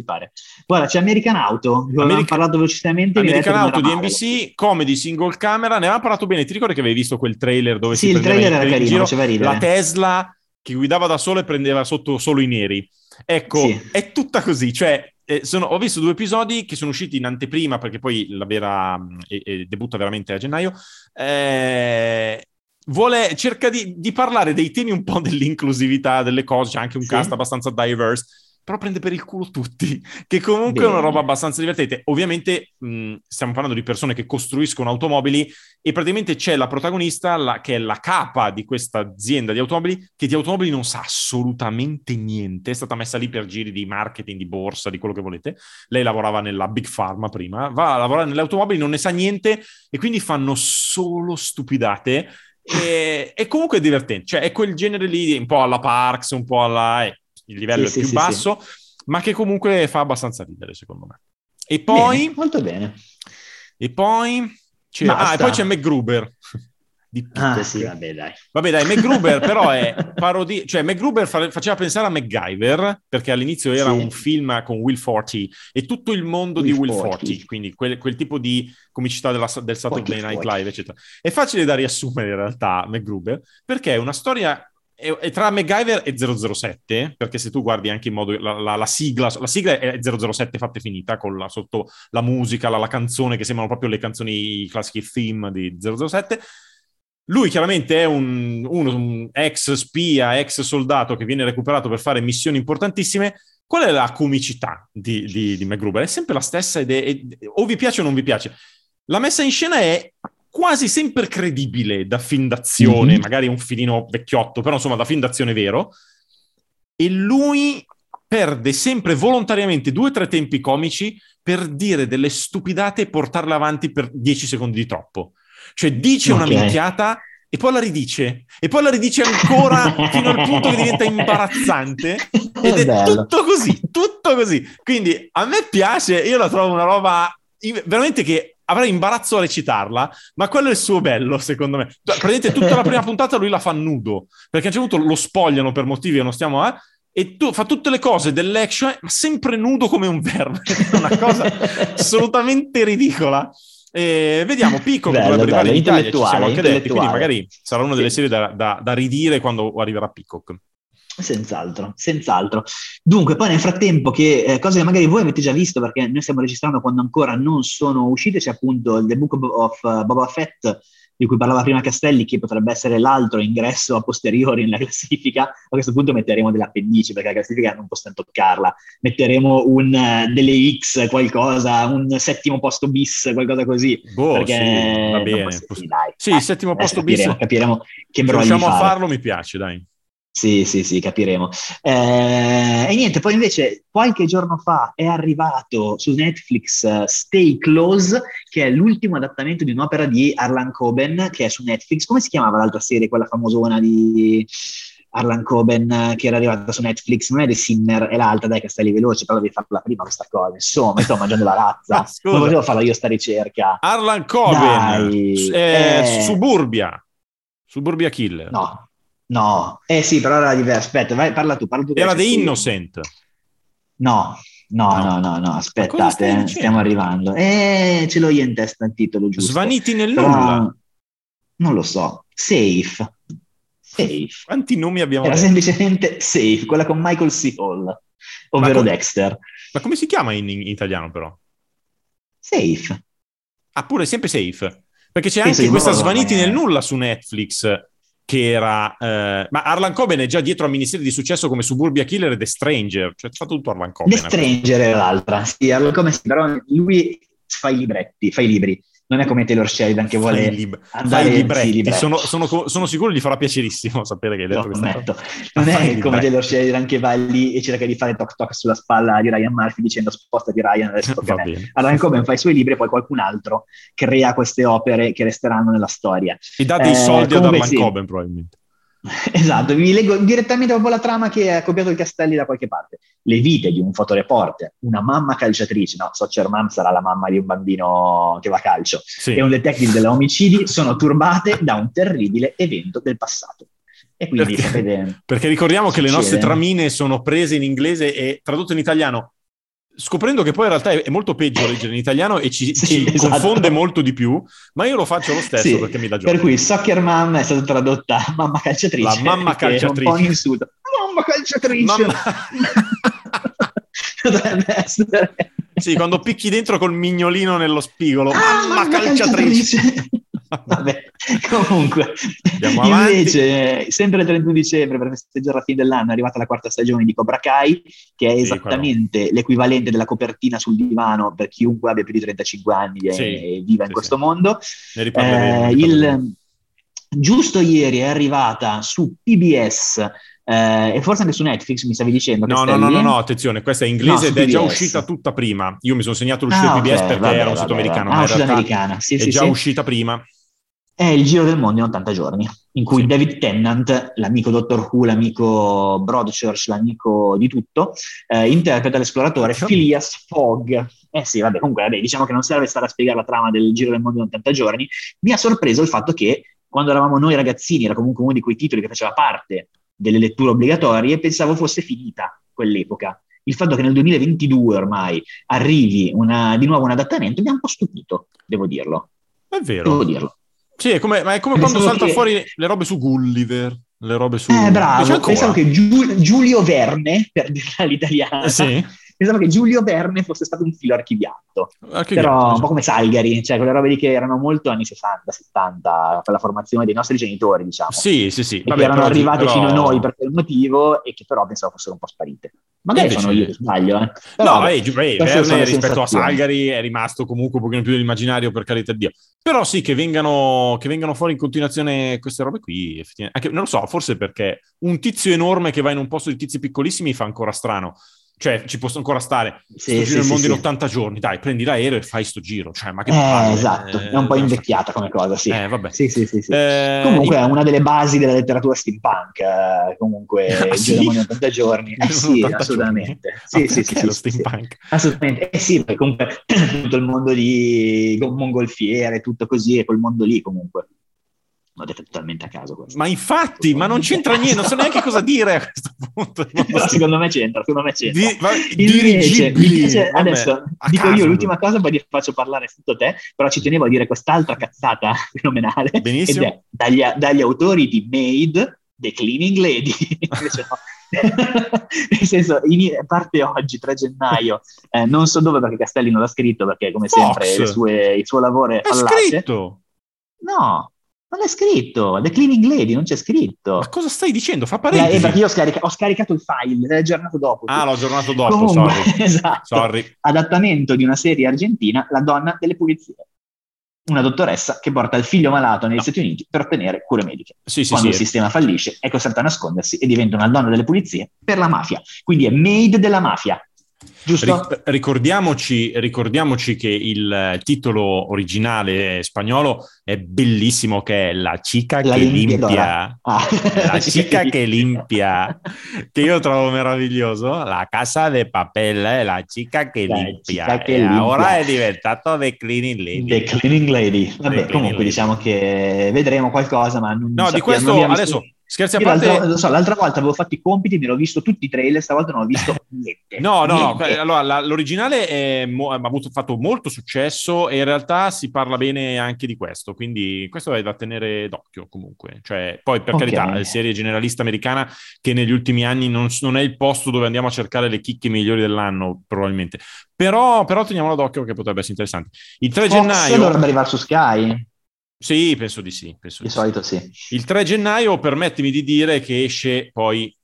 Guarda, c'è American Auto, America... parlato velocemente. American Auto di NBC, comedy single camera, ne avevamo parlato bene. Ti ricordi che avevi visto quel trailer dove sì, si il trailer era carino, giro, faceva ridere. La Tesla che guidava da solo e prendeva sotto solo i neri. Ecco, sì. è tutta così, cioè eh, sono, ho visto due episodi che sono usciti in anteprima perché poi la vera eh, eh, debutta veramente a gennaio. Eh, vuole, cerca di, di, parlare dei temi un po' dell'inclusività delle cose, c'è anche un sì. cast abbastanza diverse però prende per il culo tutti, che comunque Bene. è una roba abbastanza divertente. Ovviamente mh, stiamo parlando di persone che costruiscono automobili e praticamente c'è la protagonista la, che è la capa di questa azienda di automobili che di automobili non sa assolutamente niente, è stata messa lì per giri di marketing, di borsa, di quello che volete. Lei lavorava nella Big Pharma prima, va a lavorare nelle automobili, non ne sa niente e quindi fanno solo stupidate. E, e comunque è divertente, cioè è quel genere lì un po' alla Parks, un po' alla... Eh, il livello sì, è più sì, basso, sì. ma che comunque fa abbastanza ridere, secondo me. E poi... Bene, molto bene. E poi... C'è, ah, e poi c'è McGruber. Di ah, sì, vabbè, dai. Vabbè, dai, McGruber però è parodia, cioè McGruber fa, faceva pensare a MacGyver, perché all'inizio era sì. un film con Will Forty e tutto il mondo Will di Will Forty, quindi quel, quel, tipo di comicità della, del Saturday Night Live, eccetera. È facile da riassumere in realtà McGruber, perché è una storia e, tra MacGyver e 007, perché se tu guardi anche in modo la, la, la sigla, la sigla è 007 fatta e finita con la, sotto la musica, la, la, canzone che sembrano proprio le canzoni i classici theme di 007. Lui chiaramente è un, uno, un ex spia, ex soldato che viene recuperato per fare missioni importantissime. Qual è la comicità di, di, di MacGruber? È sempre la stessa ed è, è, o vi piace o non vi piace. La messa in scena è quasi sempre credibile da film d'azione, mm-hmm. magari un filino vecchiotto, però insomma da film d'azione vero. E lui perde sempre volontariamente due o tre tempi comici per dire delle stupidate e portarle avanti per dieci secondi di troppo. Cioè dice okay. una minchiata e poi la ridice e poi la ridice ancora fino al punto che diventa imbarazzante ed è, è tutto così, tutto così. Quindi a me piace, io la trovo una roba veramente che avrei imbarazzo a recitarla, ma quello è il suo bello, secondo me. Praticamente tutta la prima puntata lui la fa nudo, perché a un certo punto lo spogliano per motivi che non stiamo a... Eh, e tu, fa tutte le cose dell'action, ma sempre nudo come un verme. È una cosa assolutamente ridicola. E vediamo, Pico che dovrebbe arrivare in Italia, ci siamo anche detti, quindi magari sarà una delle serie da, da, da ridire quando arriverà Peacock. Senz'altro, senz'altro. Dunque, poi nel frattempo, che eh, cose che magari voi avete già visto, perché noi stiamo registrando quando ancora non sono uscite, c'è appunto The Book of uh, Boba Fett, di cui parlava prima Castelli, che potrebbe essere l'altro ingresso a posteriori nella classifica. A questo punto metteremo delle appendici, perché la classifica non possiamo toccarla. Metteremo un, uh, delle X, qualcosa, un settimo posto bis, qualcosa così. Boh, perché sì, va bene. Posso... Sì, dai, sì dai, settimo posto capiremo, bis. Capiremo che Se riusciamo a farlo mi piace, dai. Sì, sì, sì, capiremo. Eh, e niente, poi invece qualche giorno fa è arrivato su Netflix uh, Stay Close, che è l'ultimo adattamento di un'opera di Arlan Coben, che è su Netflix. Come si chiamava l'altra serie, quella famosona di Arlan Coben, che era arrivata su Netflix? Non è The Sinner, è l'altra, dai, Castelli Veloci, però devi farla prima questa cosa. Insomma, sto mangiando la razza. Ah, non potevo farla io sta ricerca. Arlan Coben, Dai, eh, eh. Suburbia. Suburbia Killer. No, no. Eh sì, però era diverso. Aspetta, vai, parla tu, parla tu. Era The. Innocent. No, no, No. no, no, aspettate, eh, stiamo arrivando. Eh, ce l'ho io in testa il titolo giusto. Svaniti nel nulla. Non lo so. Safe. Safe. Quanti nomi abbiamo Era semplicemente Safe, quella con Michael C. Hall, ovvero Dexter. Ma come si chiama in, italiano però? Safe. Ah, pure sempre safe. Perché c'è anche questa Svaniti nel nulla su Netflix che era... eh, ma Arlan Coben è già dietro a ministeri di successo come Suburbia Killer e The Stranger. Cioè, fa tutto Arlan Coben. The Stranger era l'altra. Sì, come si, però lui fa i libretti, fa i libri. Non è come Taylor Sheridan che vuole lib- andare libretti. libretti. Sono, sono- sono sicuro gli farà piacerissimo sapere che hai detto cosa. Non è come. Taylor Sheridan che va lì e cerca di fare toc toc sulla spalla di Ryan Murphy dicendo spostati Ryan adesso tocca a me. Allora Coben fa i suoi libri e poi qualcun altro crea queste opere che resteranno nella storia. E dà dei Eh, soldi ad Arlan sì. Coben probabilmente. Esatto, vi leggo direttamente dopo la trama che ha copiato il Castelli da qualche parte. Le vite di un fotoreporter, una mamma calciatrice, no, Soccer Mom sarà la mamma di un bambino che va a calcio, Sì. e un detective della omicidi sono turbate da un terribile evento del passato. E quindi Perché- sapete... Perché ricordiamo che le nostre tramine sono prese in inglese e tradotte in italiano, scoprendo che poi in realtà è, molto peggio leggere in italiano e ci, Sì, ci esatto. confonde molto di più, ma io lo faccio lo stesso Sì, perché mi dà gioco. Per cui Soccer Mom è stata tradotta mamma calciatrice. La mamma è un calciatrice. po' insulto. Mamma calciatrice! Mamma- Potrebbe essere. Sì, quando picchi dentro col mignolino nello spigolo, Ah, mamma calciatrice! Vabbè, comunque, invece, sempre il 31 dicembre, per festeggiare la fine dell'anno, è arrivata la quarta stagione di Cobra Kai, che è Sì, esattamente l'equivalente della copertina sul divano per chiunque abbia più di 35 anni e, Sì, e viva in sì, questo sì. mondo. Ne riparleremo. Eh, il, giusto ieri è arrivata su PBS eh, e forse anche su Netflix, mi stavi dicendo. No, no, no, no, no, attenzione, questa è inglese No, ed è già PBS. uscita tutta prima. Io mi sono segnato l'uscita Ah, di PBS ok, perché vabbè, era un sito vabbè, americano, ma Ah, in realtà americana, sì, è sì, già sì. uscita prima. È il giro del mondo in 80 giorni, in cui Sì. David Tennant, l'amico Dottor Who, l'amico Broadchurch, l'amico di tutto, eh, interpreta l'esploratore Ecco. Phileas Fogg. Eh sì, vabbè, comunque, vabbè, diciamo che non serve stare a spiegare la trama del giro del mondo in 80 giorni. Mi ha sorpreso il fatto che quando eravamo noi ragazzini, era comunque uno di quei titoli che faceva parte delle letture obbligatorie, pensavo fosse finita quell'epoca. Il fatto che nel 2022 ormai arrivi una- di nuovo un adattamento mi ha un po' stupito, devo dirlo. È Devo vero. dirlo. Sì, è come, ma è come quando salta che- fuori le robe su Gulliver, le robe su... Eh, bravo, pensavo che Giu- Giulio Verne, per dirla all'italiana, Eh, sì? pensavo che Giulio Verne fosse stato un filo archiviato, Anche però un po' come Salgari, cioè quelle robe lì che erano molto anni 60, 70, per la formazione dei nostri genitori, diciamo, Sì, sì, sì. e Vabbè, che erano però- arrivate però- fino a noi per quel motivo e che però pensavo fossero un po' sparite. Magari Invece- sono io che sbaglio, eh. Però, No, vabbè, eh, queste sono Verne rispetto a. Salgari è rimasto comunque un pochino più dell'immaginario, per carità di Dio. Però sì, che vengano, che vengano fuori in continuazione queste robe qui, effettivamente. Anche, non lo so, forse perché un tizio enorme che va in un posto di tizi piccolissimi fa ancora strano. Cioè, ci posso ancora stare. Sì, sto giro sì, nel sì, mondo in sì. 80 giorni, dai, prendi l'aereo e fai sto giro. Cioè, ma che Eh, palle, esatto, eh, è un po' cosa- invecchiata come cosa, sì. Eh, vabbè. Sì, sì, sì, sì. Eh, Comunque in- è una delle basi della letteratura steampunk, eh, comunque Ah, il giro del mondo in 80 giorni. Eh In sì, 80 assolutamente. giorni? Sì, Ma sì, sì, lo steampunk? Assolutamente. Eh sì, perché comunque tutto il mondo di mongolfiere, tutto così, è quel mondo lì comunque. L'ho detto totalmente a caso questo. Ma infatti, ma non c'entra niente, non so neanche cosa dire a questo punto. Però secondo me c'entra, secondo me c'entra. Di- va- Invece, invece, vabbè, adesso a dico caso. io l'ultima cosa, poi ti faccio parlare tutto te, però ci tenevo a dire quest'altra cazzata fenomenale. Benissimo. Ed è dagli, dagli autori di Made, The Cleaning Lady. Invece no, Nel senso, in, parte oggi, 3 gennaio, eh, non so dove perché Castelli non l'ha scritto perché come Fox. sempre sue, il suo lavoro è È fallace. scritto! No, non è scritto. The Cleaning Lady non c'è scritto. Ma cosa stai dicendo? Fa Eh, parentesi. perché io ho, scarica- ho scaricato il file, l'hai aggiornato dopo. Ah, l'ho aggiornato dopo, Comunque, sorry. esatto. Sorry. Adattamento di una serie argentina, La donna delle pulizie. Una dottoressa che porta il figlio malato negli No. Stati Uniti per ottenere cure mediche. Sì, sì, Quando sì. il sistema fallisce è costretta a nascondersi e diventa una donna delle pulizie per la mafia. Quindi è maid della mafia. Giusto? Ric- ricordiamoci, ricordiamoci che il titolo originale spagnolo è bellissimo, che è La chica La che limpia. Ah. La chica che limpia, che io trovo meraviglioso. La casa de papel, eh, la chica che La limpia. chica che limpia. ora è diventato The Cleaning Lady. The Cleaning Lady. Vabbè, Cleaning comunque Lady. diciamo che vedremo qualcosa, ma non No, di sappiamo- questo non abbiamo visto- adesso scherzi a parte. l'altra, lo so, l'altra volta avevo fatto i compiti, mi ero visto tutti i trailer, stavolta non ho visto niente. No, no, no. Niente. que- Allora, la- l'originale mo- ha avuto, fatto molto successo e in realtà si parla bene anche di questo, quindi questo è da tenere d'occhio comunque. Cioè, poi per Ok. carità, serie generalista americana che negli ultimi anni non, non è il posto dove andiamo a cercare le chicche migliori dell'anno, probabilmente. Però, però teniamolo d'occhio che potrebbe essere interessante. Il 3 Fox gennaio... dovrebbe arrivare su Sky, Sì, penso di sì. Penso di di sì. solito sì. Il 3 gennaio, permettimi di dire che esce poi,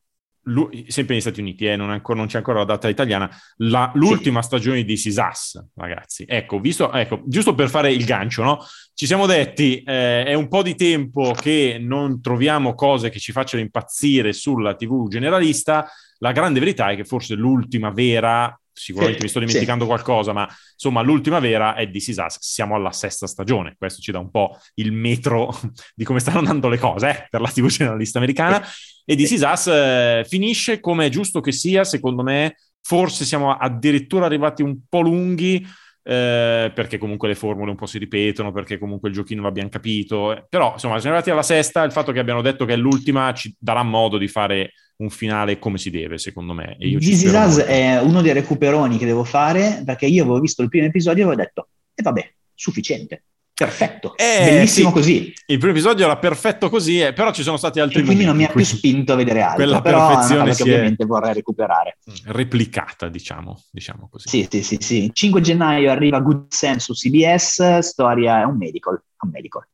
sempre negli Stati Uniti, eh, non, ancora- non c'è ancora la data italiana, la- l'ultima stagione di Sisas, ragazzi. Ecco, visto, ecco, giusto per fare il gancio, no? Ci siamo detti, eh, è un po' di tempo che non troviamo cose che ci facciano impazzire sulla TV generalista. La grande verità è che forse l'ultima vera, sicuramente Sì, mi sto dimenticando qualcosa, ma insomma l'ultima vera è di Sisas. Siamo alla sesta stagione, questo ci dà un po' il metro di come stanno andando le cose eh, per la TV generalista americana. E di Sì. Sisas eh, finisce come è giusto che sia, secondo me. Forse siamo addirittura arrivati un po' lunghi, eh, perché comunque le formule un po' si ripetono, perché comunque il giochino l'abbiamo capito. Però, insomma, siamo arrivati alla sesta. Il fatto che abbiano detto che è l'ultima ci darà modo di fare un finale come si deve, secondo me. E io This Is Us è uno dei recuperoni che devo fare perché io avevo visto il primo episodio e avevo detto, e vabbè, sufficiente, perfetto, Eh, bellissimo sì. così. Il primo episodio era perfetto così, eh, però ci sono stati altri E quindi non mi ha più spinto a vedere altro, Quella però è perfezione si che è- ovviamente vorrei recuperare. replicata, diciamo, diciamo così. Sì, sì, sì, sì. 5 gennaio arriva Good Sam su CBS, storia è un medical, è un medical.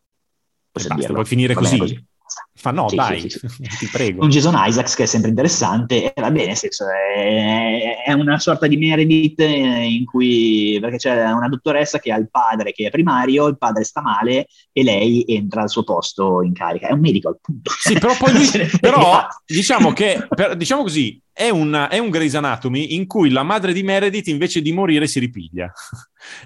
Basta, vuoi finire bene così? Ma no, Sì, dai, sì, sì, ti prego. Con Jason Isaacs che è sempre interessante e va bene, nel senso è, è una sorta di Meredith eh, in cui perché c'è una dottoressa che ha il padre che è primario, il padre sta male e lei entra al suo posto in carica. È un medical, punto. Sì, però poi però diciamo che, per- diciamo così, è un, è un Grey's Anatomy in cui la madre di Meredith invece di morire si ripiglia.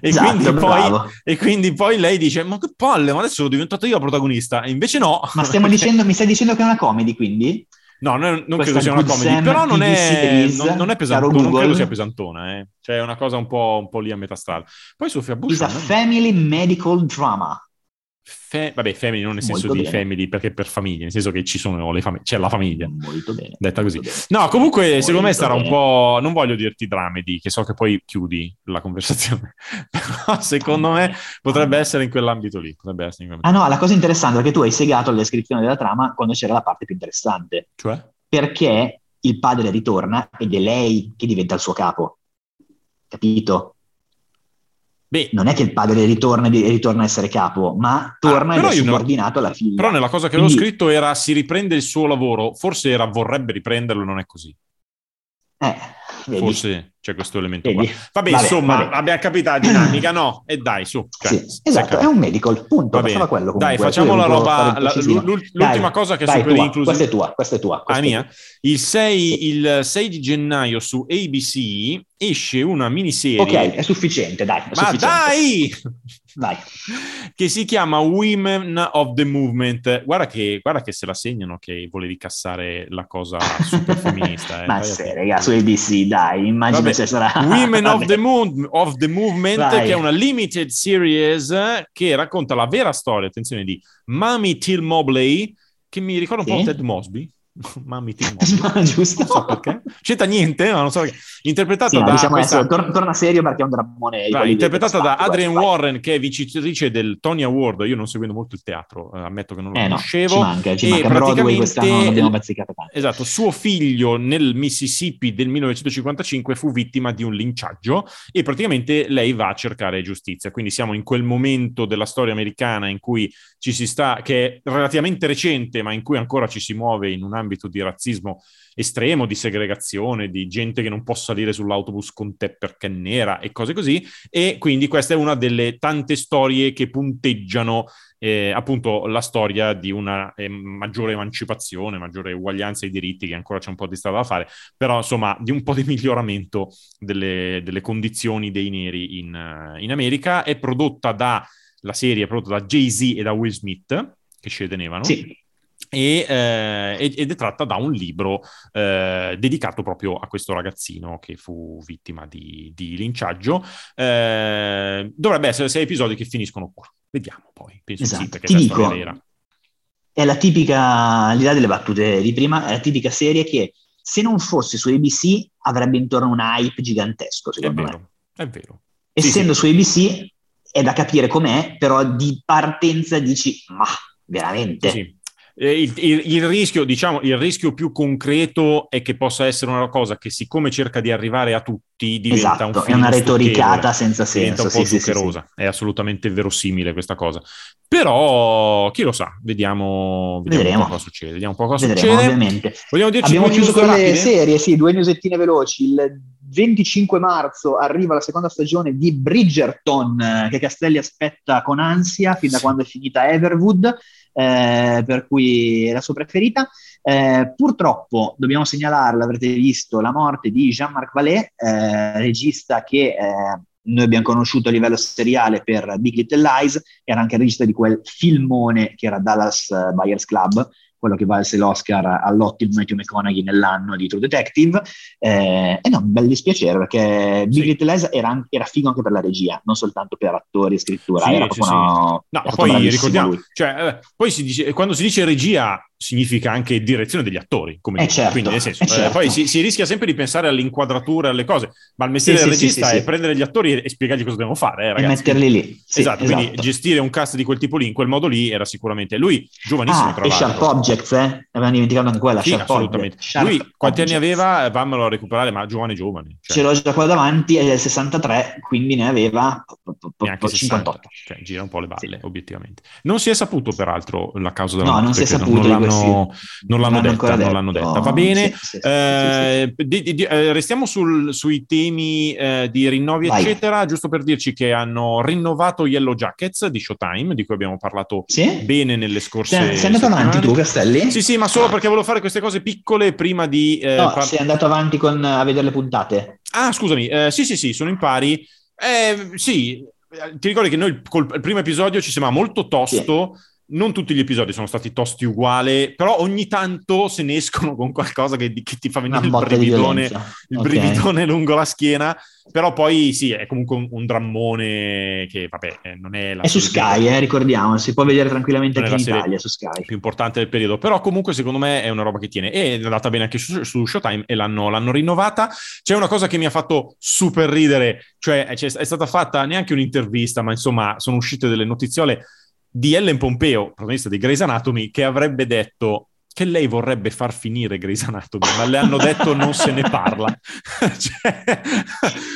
E, Esatto, quindi poi, e quindi poi lei dice, ma che palle, ma adesso sono diventato io la protagonista. E invece no. Ma stiamo dicendo, mi stai dicendo che è una comedy quindi? No, non, non credo sia una comedy, Sam però non è, non, non è pesantona, non credo sia pesantona, eh. cioè è una cosa un po', un po' lì a metà strada. Poi Sofia Bush... Is a family medical drama. Fe- vabbè, family non nel senso Molto di bene. family, perché per famiglie, nel senso che ci sono le famiglie, c'è la famiglia. Molto bene. Detta così. molto bene. No, comunque Molto secondo me sarà un bene. po'. Non voglio dirti dramedy, che so che poi chiudi la conversazione. Però secondo me potrebbe essere in quell'ambito lì. Potrebbe essere in Ah quell'ambito. no, la cosa interessante è che tu hai segato la descrizione della trama quando c'era la parte più interessante, Cioè? perché il padre ritorna ed è lei che diventa il suo capo. Capito? Beh, Non è che il padre ritorna ritorna a essere capo, ma torna Ah, ed è no- subordinato alla figlia. però nella cosa che avevo Quindi- scritto era si riprende il suo lavoro. Forse era vorrebbe riprenderlo, non è così. Eh, vedi? Forse c'è questo elemento qua. Vedi? Vabbè, Vabbè, insomma, vabbè. abbiamo capito la dinamica, no? E dai, su. Cioè, Sì, esatto, è un medical, punto, Va bene. facciamo quello comunque. Dai, facciamo la roba. la- l'ultima Dai, cosa che è vai, super tua, inclusiva. Questa è tua, questa è tua. Ah, questa è mia? Il 6, il 6 di gennaio su ABC esce una miniserie. Ok, è sufficiente, dai, è Ma sufficiente. dai! Vai. che si chiama Women of the Movement. Guarda che, guarda che se la segnano che volevi cassare la cosa super femminista. Eh. Ma te. raga, su ABC, dai, immagino Se sarà... Women of the, Mo- of the Movement, Vai. che è una limited series che racconta la vera storia, attenzione, di Mami Till Mobley, che mi ricorda un po' Sì. Ted Mosby. Mami ti giusto. Non so perché. C'entra niente, ma non so perché. Interpretata Sì, da... diciamo questa- adesso, tor- torna serio perché è un drammone. Vai, interpretata da devastanti, Adrienne vai, vai. Warren, che è vincitrice del Tony Award. Io non seguendo molto il teatro, eh, ammetto che non lo Eh no, ci conoscevo. manca, ci E manca. Broadway quest'anno non abbiamo bazzicato tanto. Esatto, suo figlio nel Mississippi del 1955 fu vittima di un linciaggio e praticamente lei va a cercare giustizia. Quindi siamo in quel momento della storia americana in cui ci si sta, che è relativamente recente, ma in cui ancora ci si muove in un ambito di razzismo estremo, di segregazione, di gente che non può salire sull'autobus con te perché è nera e cose così. E quindi questa è una delle tante storie che punteggiano eh, appunto la storia di una eh, maggiore emancipazione, maggiore uguaglianza ai diritti, che ancora c'è un po' di strada da fare, però insomma di un po' di miglioramento delle, delle condizioni dei neri in, in America. È prodotta da, la serie è prodotta da Jay-Z e da Will Smith, che ci tenevano. Sì, E, eh, ed è tratta da un libro eh, dedicato proprio a questo ragazzino che fu vittima di, di linciaggio. Eh, dovrebbe essere sei episodi che finiscono qua. Vediamo poi. Penso di sì, Esatto. perché Ti è dico, vera. è la tipica, al di là delle battute di prima, è la tipica serie che se non fosse su ABC avrebbe intorno un hype gigantesco, È secondo me. vero, è vero. Essendo sì. su ABC è da capire com'è, però di partenza dici, ma veramente? Sì. Eh, Il, il- il rischio, diciamo, il rischio più concreto è che possa essere una cosa che, siccome cerca di arrivare a tutti, diventa Esatto, un è film una retoricata senza senso. un po' sì, sì, sì, sì. zuccherosa, è assolutamente verosimile questa cosa. Però chi lo sa, vediamo, vediamo un Vedremo. po' cosa succede. Vediamo un po' cosa Vedremo, succede. ovviamente. Vogliamo dirci Abbiamo chiuso con le serie, sì, due newsettine veloci. Il 25 marzo arriva la seconda stagione di Bridgerton, eh, che Castelli aspetta con ansia fin da quando è finita Everwood, eh, per cui è la sua preferita. Eh, purtroppo dobbiamo segnalare, l'avrete visto, la morte di Jean-Marc Vallée, eh, regista che eh, noi abbiamo conosciuto a livello seriale per Big Little Lies, era anche il regista di quel filmone che era Dallas eh, Buyers Club, quello che valse l'Oscar all'ottimo Matthew McConaughey nell'anno di True Detective. Eh, e no, un bel dispiacere perché Big Sì. Little Lies era, era figo anche per la regia, non soltanto per attori e scrittura. Sì, era sì, proprio sì. una- No, poi ricordiamo, cioè, eh, poi si dice, quando si dice regia significa anche direzione degli attori, come Eh, certo, quindi nel senso, eh, eh, certo. poi si, si rischia sempre di pensare all'inquadratura, alle cose, ma il mestiere Sì, del sì, regista sì, è prendere gli attori e, spiegargli cosa devono fare, eh, E metterli lì. Sì, esatto, quindi esatto. gestire un cast di quel tipo lì in quel modo lì era sicuramente lui, giovanissimo Ah, e. Sharp Objects, eh? Avevamo dimenticato anche quella, Sì, Sharp assolutamente. Sharp Lui quanti anni Objects. aveva? Vammelo a recuperare, ma giovane giovane. Cioè, Ce l'ho già qua davanti, è del 63, quindi ne aveva neanche 58. 60, cioè gira un po' le balle, obiettivamente. Non si è saputo, peraltro, la causa della No, non morte, si è saputo non l'hanno, questi- non l'hanno detta, non l'hanno detta. Va bene. Sì, sì, sì, sì, sì, sì. Eh, di- di- di- eh, restiamo sul- sui temi eh, di rinnovi, Vai. eccetera, giusto per dirci che hanno rinnovato Yellow Jackets di Showtime, di cui abbiamo parlato Sì? bene nelle scorse Sei, sei andato avanti tu, Castelli? Sì, sì, ma solo perché volevo fare queste cose piccole prima di... eh, No, par- sei andato avanti con, a vedere le puntate. Ah, scusami, eh, sì, sì, sì, sono in pari. Eh, sì, eh, ti ricordi che noi col primo episodio ci sembrava molto tosto. Non tutti gli episodi sono stati tosti uguale, però ogni tanto se ne escono con qualcosa che, che ti fa Una venire il brividone, il Ok. brividone lungo la schiena. Però poi sì, è comunque un, un drammone che, vabbè, eh, non è la È su Sky, eh, ricordiamo, si può vedere tranquillamente è anche in Italia su Sky. più importante del periodo, però comunque secondo me è una roba che tiene e è andata bene anche su, su Showtime e l'hanno, l'hanno rinnovata. C'è una cosa che mi ha fatto super ridere, cioè c'è- è stata fatta neanche un'intervista, ma insomma sono uscite delle notiziole di Ellen Pompeo, protagonista di Grey's Anatomy, che avrebbe detto che lei vorrebbe far finire Grey's Anatomy, ma le hanno detto non se ne parla. Cioè,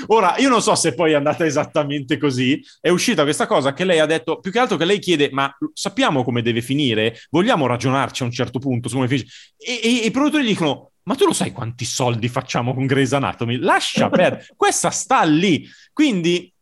ora, io non so se poi è andata esattamente così, è uscita questa cosa che lei ha detto, più che altro che lei chiede, ma sappiamo come deve finire? Vogliamo ragionarci a un certo punto su come finisce? E, e- e i produttori gli dicono, ma tu lo sai quanti soldi facciamo con Grey's Anatomy? Lascia perdere, questa sta lì. Quindi...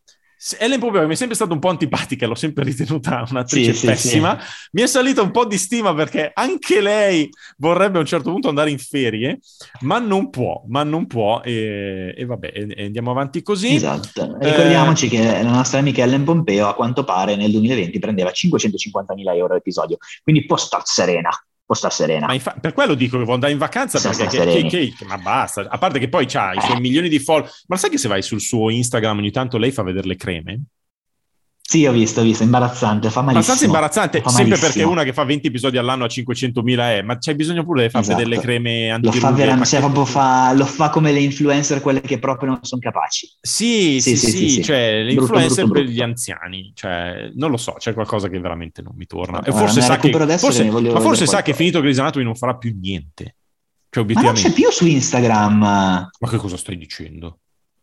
Ellen Pompeo mi è sempre stata un po' antipatica, l'ho sempre ritenuta un'attrice Sì, sì, pessima. Mi è salita un po' di stima perché anche lei vorrebbe a un certo punto andare in ferie, ma non può, ma non può e, e vabbè, e- e andiamo avanti così. Esatto. Eh, Ricordiamoci che la nostra amica Ellen Pompeo a quanto pare nel 2020 prendeva 550.000 euro all'episodio, quindi può star serena, può star serena. Ma infa- per quello dico che vuole andare in vacanza Senza perché sereni. che- che- ma basta, a parte che poi ha i suoi milioni di follower, ma sai che se vai sul suo Instagram ogni tanto lei fa vedere le creme? Sì, ho visto, ho visto, imbarazzante, fa malissimo. Abbastanza imbarazzante, Fa sempre malissimo. perché una che fa 20 episodi all'anno a 500.000 è, ma c'hai bisogno pure di fare Esatto. delle creme Lo antirughe. fa veramente, cioè, proprio fa, lo fa come le influencer, quelle che proprio non sono capaci. Sì, sì, Sì, sì, sì, cioè l'influencer brutto, per gli anziani, cioè non lo so, c'è qualcosa che veramente non mi torna. E forse sa che, forse- ma forse sa che finito Grey's Anatomy non farà più niente. Cioè, Ma non obiettivamente. c'è più su Instagram, Ma che cosa stai dicendo?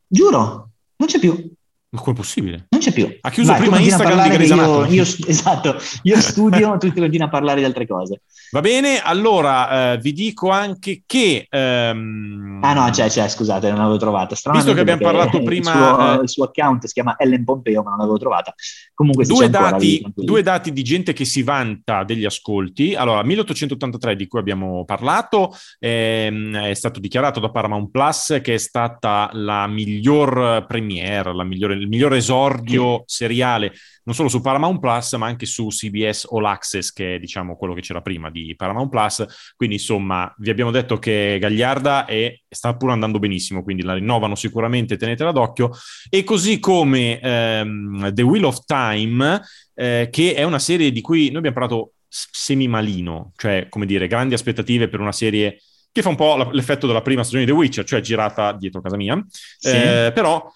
giuro, non c'è più. Ma come è possibile? C'è più. Ha chiuso Vai, prima Instagram di io, io- esatto, io studio, tu continui a parlare di altre cose. Va bene, allora eh, vi dico anche che... ehm, Ah no, c'è, c'è, scusate, non l'avevo trovata. Visto che abbiamo parlato il prima, suo- eh, il suo account si chiama Ellen Pompeo, ma non l'avevo trovata. Comunque Due ancora, dati, tranquilli. due dati di gente che si vanta degli ascolti. Allora, 1883 di cui abbiamo parlato ehm, è stato dichiarato da Paramount Plus che è stata la miglior premiere, la migliore- il miglior esordio seriale, non solo su Paramount Plus, ma anche su CBS All Access, che è diciamo quello che c'era prima di Paramount Plus. Quindi, insomma, vi abbiamo detto che Gagliarda è- sta pure andando benissimo, quindi la rinnovano sicuramente, tenetela d'occhio. E così come ehm, The Wheel of Time, eh, che è una serie di cui noi abbiamo parlato semi-malino, cioè, come dire, grandi aspettative per una serie che fa un po' l'effetto della prima stagione di The Witcher, cioè girata dietro casa mia, Sì. Eh, però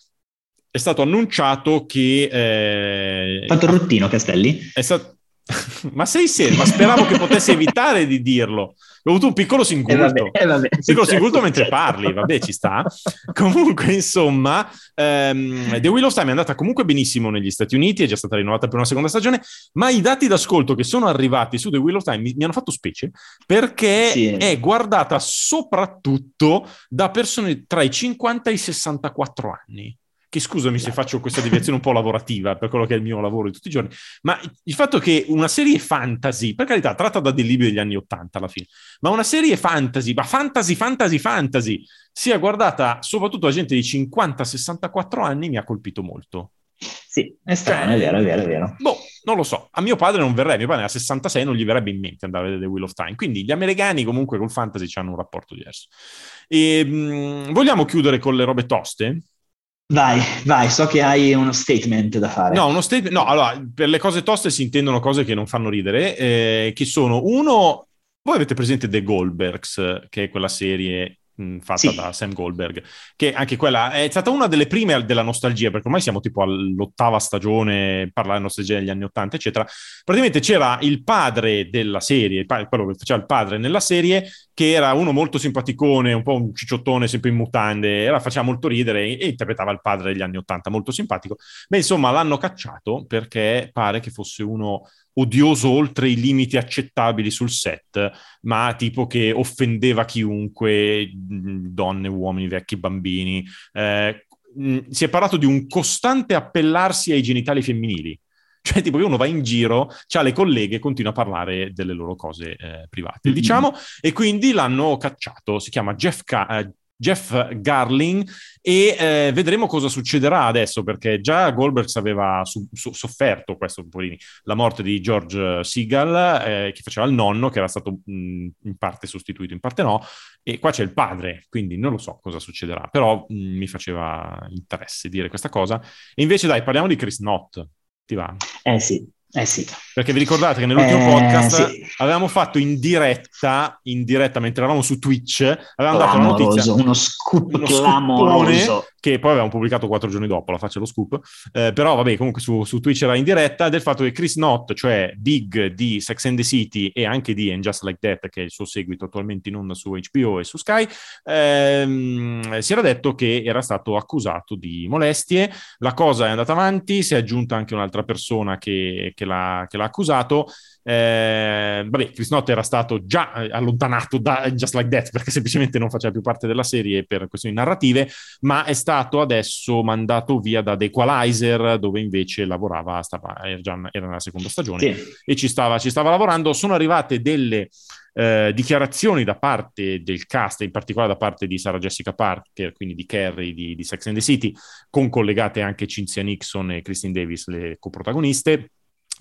è stato annunciato che... eh, Fatto il rottino, Castelli? stato... ma sei serio? Ma speravo che potessi evitare di dirlo. Ho avuto un piccolo Eh singulto. vabbè, eh vabbè. Piccolo singulto mentre successo. parli, vabbè, ci sta. Comunque, insomma, ehm, The Wheel of Time è andata comunque benissimo negli Stati Uniti, è già stata rinnovata per una seconda stagione, ma i dati d'ascolto che sono arrivati su The Wheel of Time mi, mi hanno fatto specie perché Sì. è guardata soprattutto da persone tra i 50 e i 64 anni. Che scusami se faccio questa deviazione un po' lavorativa per quello che è il mio lavoro di tutti i giorni, ma il fatto che una serie fantasy, per carità, tratta da dei libri degli anni 80 alla fine, ma una serie fantasy, ma fantasy, fantasy, fantasy, sia guardata soprattutto da gente di 50-64 anni mi ha colpito molto. Sì, è strano, è vero, è vero, è vero. Boh, non lo so. A mio padre non verrebbe, mio padre a 66 non gli verrebbe in mente andare a vedere The Wheel of Time. Quindi gli americani comunque col fantasy hanno un rapporto diverso. E, mh, vogliamo chiudere con le robe toste? Vai, vai, so che hai uno statement da fare. No, uno statement. No, allora, per le cose toste si intendono cose che non fanno ridere, eh, che sono uno. Voi avete presente The Goldbergs, che è quella serie mh, fatta Sì. da Sam Goldberg, che anche quella è stata una delle prime della nostalgia, perché ormai siamo tipo all'ottava stagione, parlare di nostalgia degli anni Ottanta, eccetera. Praticamente c'era il padre della serie, quello che faceva il padre nella serie, che era uno molto simpaticone, un po' un cicciottone, sempre in mutande, era, faceva molto ridere e, e interpretava il padre degli anni Ottanta, molto simpatico. Beh, insomma, l'hanno cacciato perché pare che fosse uno odioso oltre i limiti accettabili sul set, ma tipo che offendeva chiunque, mh, donne, uomini, vecchi, bambini. Eh, mh, si è parlato di un costante appellarsi ai genitali femminili. Cioè, tipo che uno va in giro, ha le colleghe e continua a parlare delle loro cose eh, private, Mhm. diciamo, e quindi l'hanno cacciato. Si chiama Jeff, Ca- eh, Jeff Garling e eh, vedremo cosa succederà adesso, perché già Goldberg aveva su- su- sofferto questo, poverini, la morte di George Seagal, eh, che faceva il nonno, che era stato mh, in parte sostituito, in parte no, e qua c'è il padre, quindi non lo so cosa succederà, però mh, mi faceva interesse dire questa cosa. E invece dai, parliamo di Chris Knott, ti va? Eh sì, eh sì. Perché vi ricordate che nell'ultimo Eh, podcast sì. avevamo fatto in diretta, in diretta mentre eravamo su Twitch, avevamo dato la notizia uno scoop uno clamoroso. che poi avevamo pubblicato quattro giorni dopo, la faccia lo scoop, Eh, però vabbè comunque su, su Twitch era in diretta del fatto che Chris Knott, cioè Big di Sex and the City e anche di And Just Like That, che è il suo seguito attualmente in onda su HBO e su Sky, ehm, si era detto che era stato accusato di molestie, la cosa è andata avanti, si è aggiunta anche un'altra persona che, che l'ha, che l'ha accusato, eh, vabbè, Chris Knott era stato già eh, allontanato da Just Like That perché semplicemente non faceva più parte della serie per questioni narrative, ma è stato adesso mandato via da The Equalizer dove invece lavorava, stava, era, già, era nella seconda stagione Sì. e ci stava, ci stava lavorando. Sono arrivate delle eh, dichiarazioni da parte del cast, in particolare da parte di Sarah Jessica Parker, quindi di Carrie di, di Sex and the City, con collegate anche Cynthia Nixon e Christine Davis, le coprotagoniste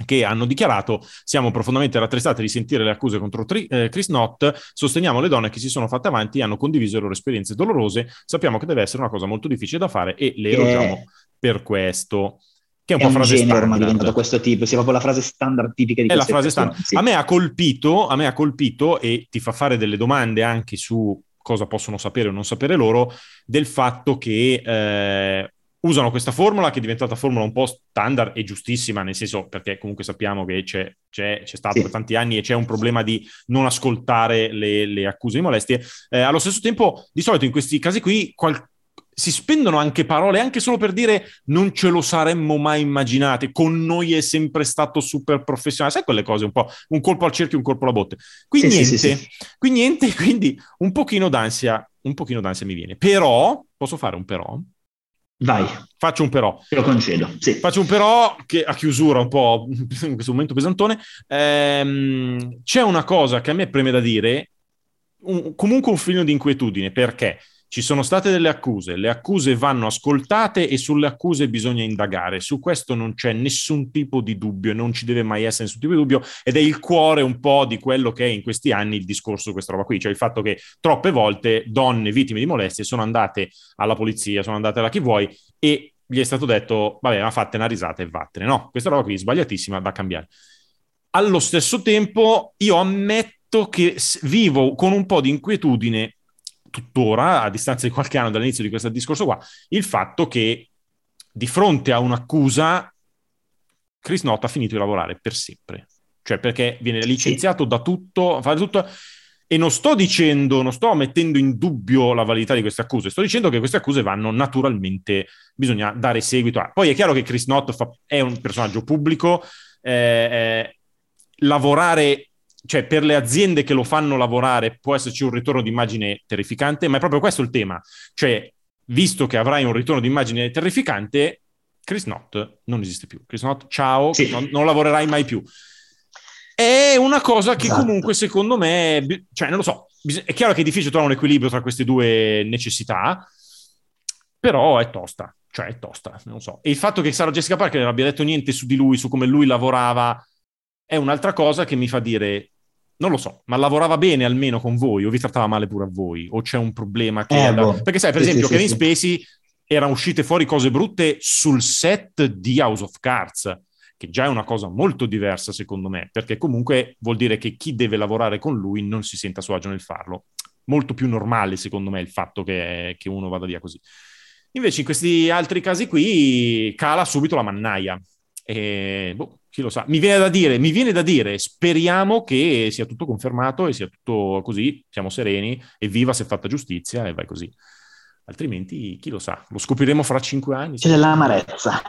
che hanno dichiarato siamo profondamente rattristati di sentire le accuse contro Tri- eh, Chris Knott, sosteniamo le donne che si sono fatte avanti e hanno condiviso le loro esperienze dolorose, sappiamo che deve essere una cosa molto difficile da fare e le elogiamo per questo. che è un, è po' un frase genere ormai diventato questo tipo, sia proprio la frase standard tipica di È la frase standard. sì. A me ha colpito, a me ha colpito e ti fa fare delle domande anche su cosa possono sapere o non sapere loro, del fatto che eh, usano questa formula che è diventata formula un po' standard e giustissima, nel senso perché comunque sappiamo che c'è, c'è, c'è stato Sì. per tanti anni e c'è un problema di non ascoltare le, le accuse di molestie. Eh, allo stesso tempo, di solito in questi casi qui qual- si spendono anche parole anche solo per dire non ce lo saremmo mai immaginate, con noi è sempre stato super professionale, sai quelle cose un po' un colpo al cerchio, un colpo alla botte. Qui Sì, niente, sì. qui niente, quindi un pochino d'ansia, un pochino d'ansia mi viene. Però, posso fare un però? Vai, Faccio un però. te lo concedo. Sì. Faccio un però che a chiusura un po' in questo momento pesantone. Ehm, c'è una cosa che a me preme da dire, un- comunque un filino di inquietudine, perché ci sono state delle accuse, le accuse vanno ascoltate e sulle accuse bisogna indagare. Su questo non c'è nessun tipo di dubbio, non ci deve mai essere nessun tipo di dubbio ed è il cuore un po' di quello che è in questi anni il discorso su questa roba qui, cioè il fatto che troppe volte donne vittime di molestie sono andate alla polizia, sono andate alla chi vuoi e gli è stato detto, vabbè, ma fate una risata e vattene. No, questa roba qui è sbagliatissima, da cambiare. Allo stesso tempo, io ammetto che vivo con un po' di inquietudine tuttora, a distanza di qualche anno dall'inizio di questo discorso qua, il fatto che di fronte a un'accusa Chris Noth ha finito di lavorare per sempre. Cioè perché viene licenziato da tutto, fa tutto... E non sto dicendo, non sto mettendo in dubbio la validità di queste accuse, sto dicendo che queste accuse vanno naturalmente, bisogna dare seguito a. Poi è chiaro che Chris Noth fa- è un personaggio pubblico, eh, eh, lavorare, cioè per le aziende che lo fanno lavorare può esserci un ritorno d'immagine terrificante, ma è proprio questo il tema. Cioè, visto che avrai un ritorno d'immagine terrificante, Chris Noth non esiste più. Chris Noth, ciao, Sì. non, non lavorerai mai più. È una cosa che Esatto. comunque secondo me, cioè non lo so, è chiaro che è difficile trovare un equilibrio tra queste due necessità, però è tosta, cioè è tosta, non so. E il fatto che Sara Jessica Parker non abbia detto niente su di lui, su come lui lavorava, è un'altra cosa che mi fa dire, non lo so, ma lavorava bene almeno con voi o vi trattava male pure a voi? O c'è un problema che... Eh, era- boh. Perché sai, per Sì, esempio, sì, Kevin sì. Spacey erano uscite fuori cose brutte sul set di House of Cards, che già è una cosa molto diversa secondo me, perché comunque vuol dire che chi deve lavorare con lui non si senta a suo agio nel farlo. Molto più normale secondo me il fatto che, che uno vada via così. Invece in questi altri casi qui cala subito la mannaia. E boh, chi lo sa. Mi viene da dire, mi viene da dire, speriamo che sia tutto confermato e sia tutto così, siamo sereni, evviva se è fatta giustizia e vai così. Altrimenti, chi lo sa, lo scopriremo fra cinque anni. C'è dell'amarezza.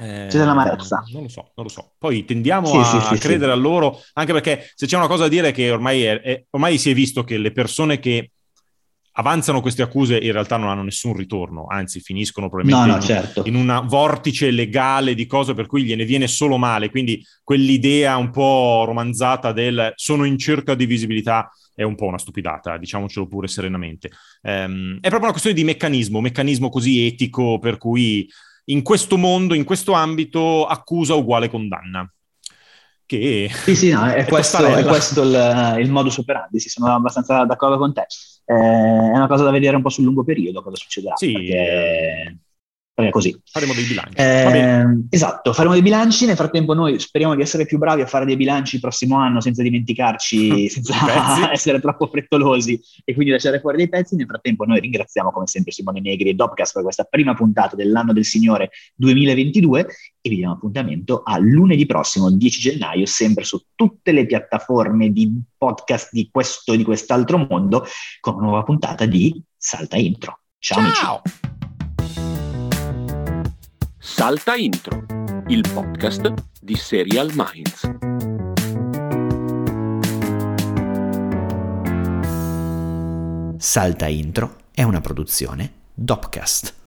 Eh, C'è dell'amarezza. Non lo so, non lo so. Poi tendiamo Sì, a sì, sì, credere a loro, anche perché se c'è una cosa da dire che ormai, è- è- ormai si è visto che le persone che avanzano queste accuse in realtà non hanno nessun ritorno, anzi finiscono No, probabilmente no, in, certo. in una vortice legale di cose per cui gliene viene solo male. Quindi quell'idea un po' romanzata del sono in cerca di visibilità è un po' una stupidata, diciamocelo pure serenamente. Ehm, è proprio una questione di meccanismo, meccanismo così etico per cui in questo mondo, in questo ambito, accusa uguale condanna. Che Sì, sì, no, è, È questo, è questo il, il modus operandi, sì, sono abbastanza d'accordo con te. Eh, è una cosa da vedere un po' sul lungo periodo cosa succederà, Sì. perché, è così. faremo dei bilanci. Eh, esatto, faremo dei bilanci, nel frattempo noi speriamo di essere più bravi a fare dei bilanci il prossimo anno senza dimenticarci, senza essere troppo frettolosi e quindi lasciare fuori dei pezzi. Nel frattempo noi ringraziamo come sempre Simone Negri e Dopcast per questa prima puntata dell'anno del Signore 2022 e vi diamo appuntamento a lunedì prossimo, 10 gennaio, sempre su tutte le piattaforme di podcast di questo e di quest'altro mondo con una nuova puntata di Salta Intro. Ciao, amici. Salta Intro, il podcast di Serial Minds. Salta Intro è una produzione Dopcast.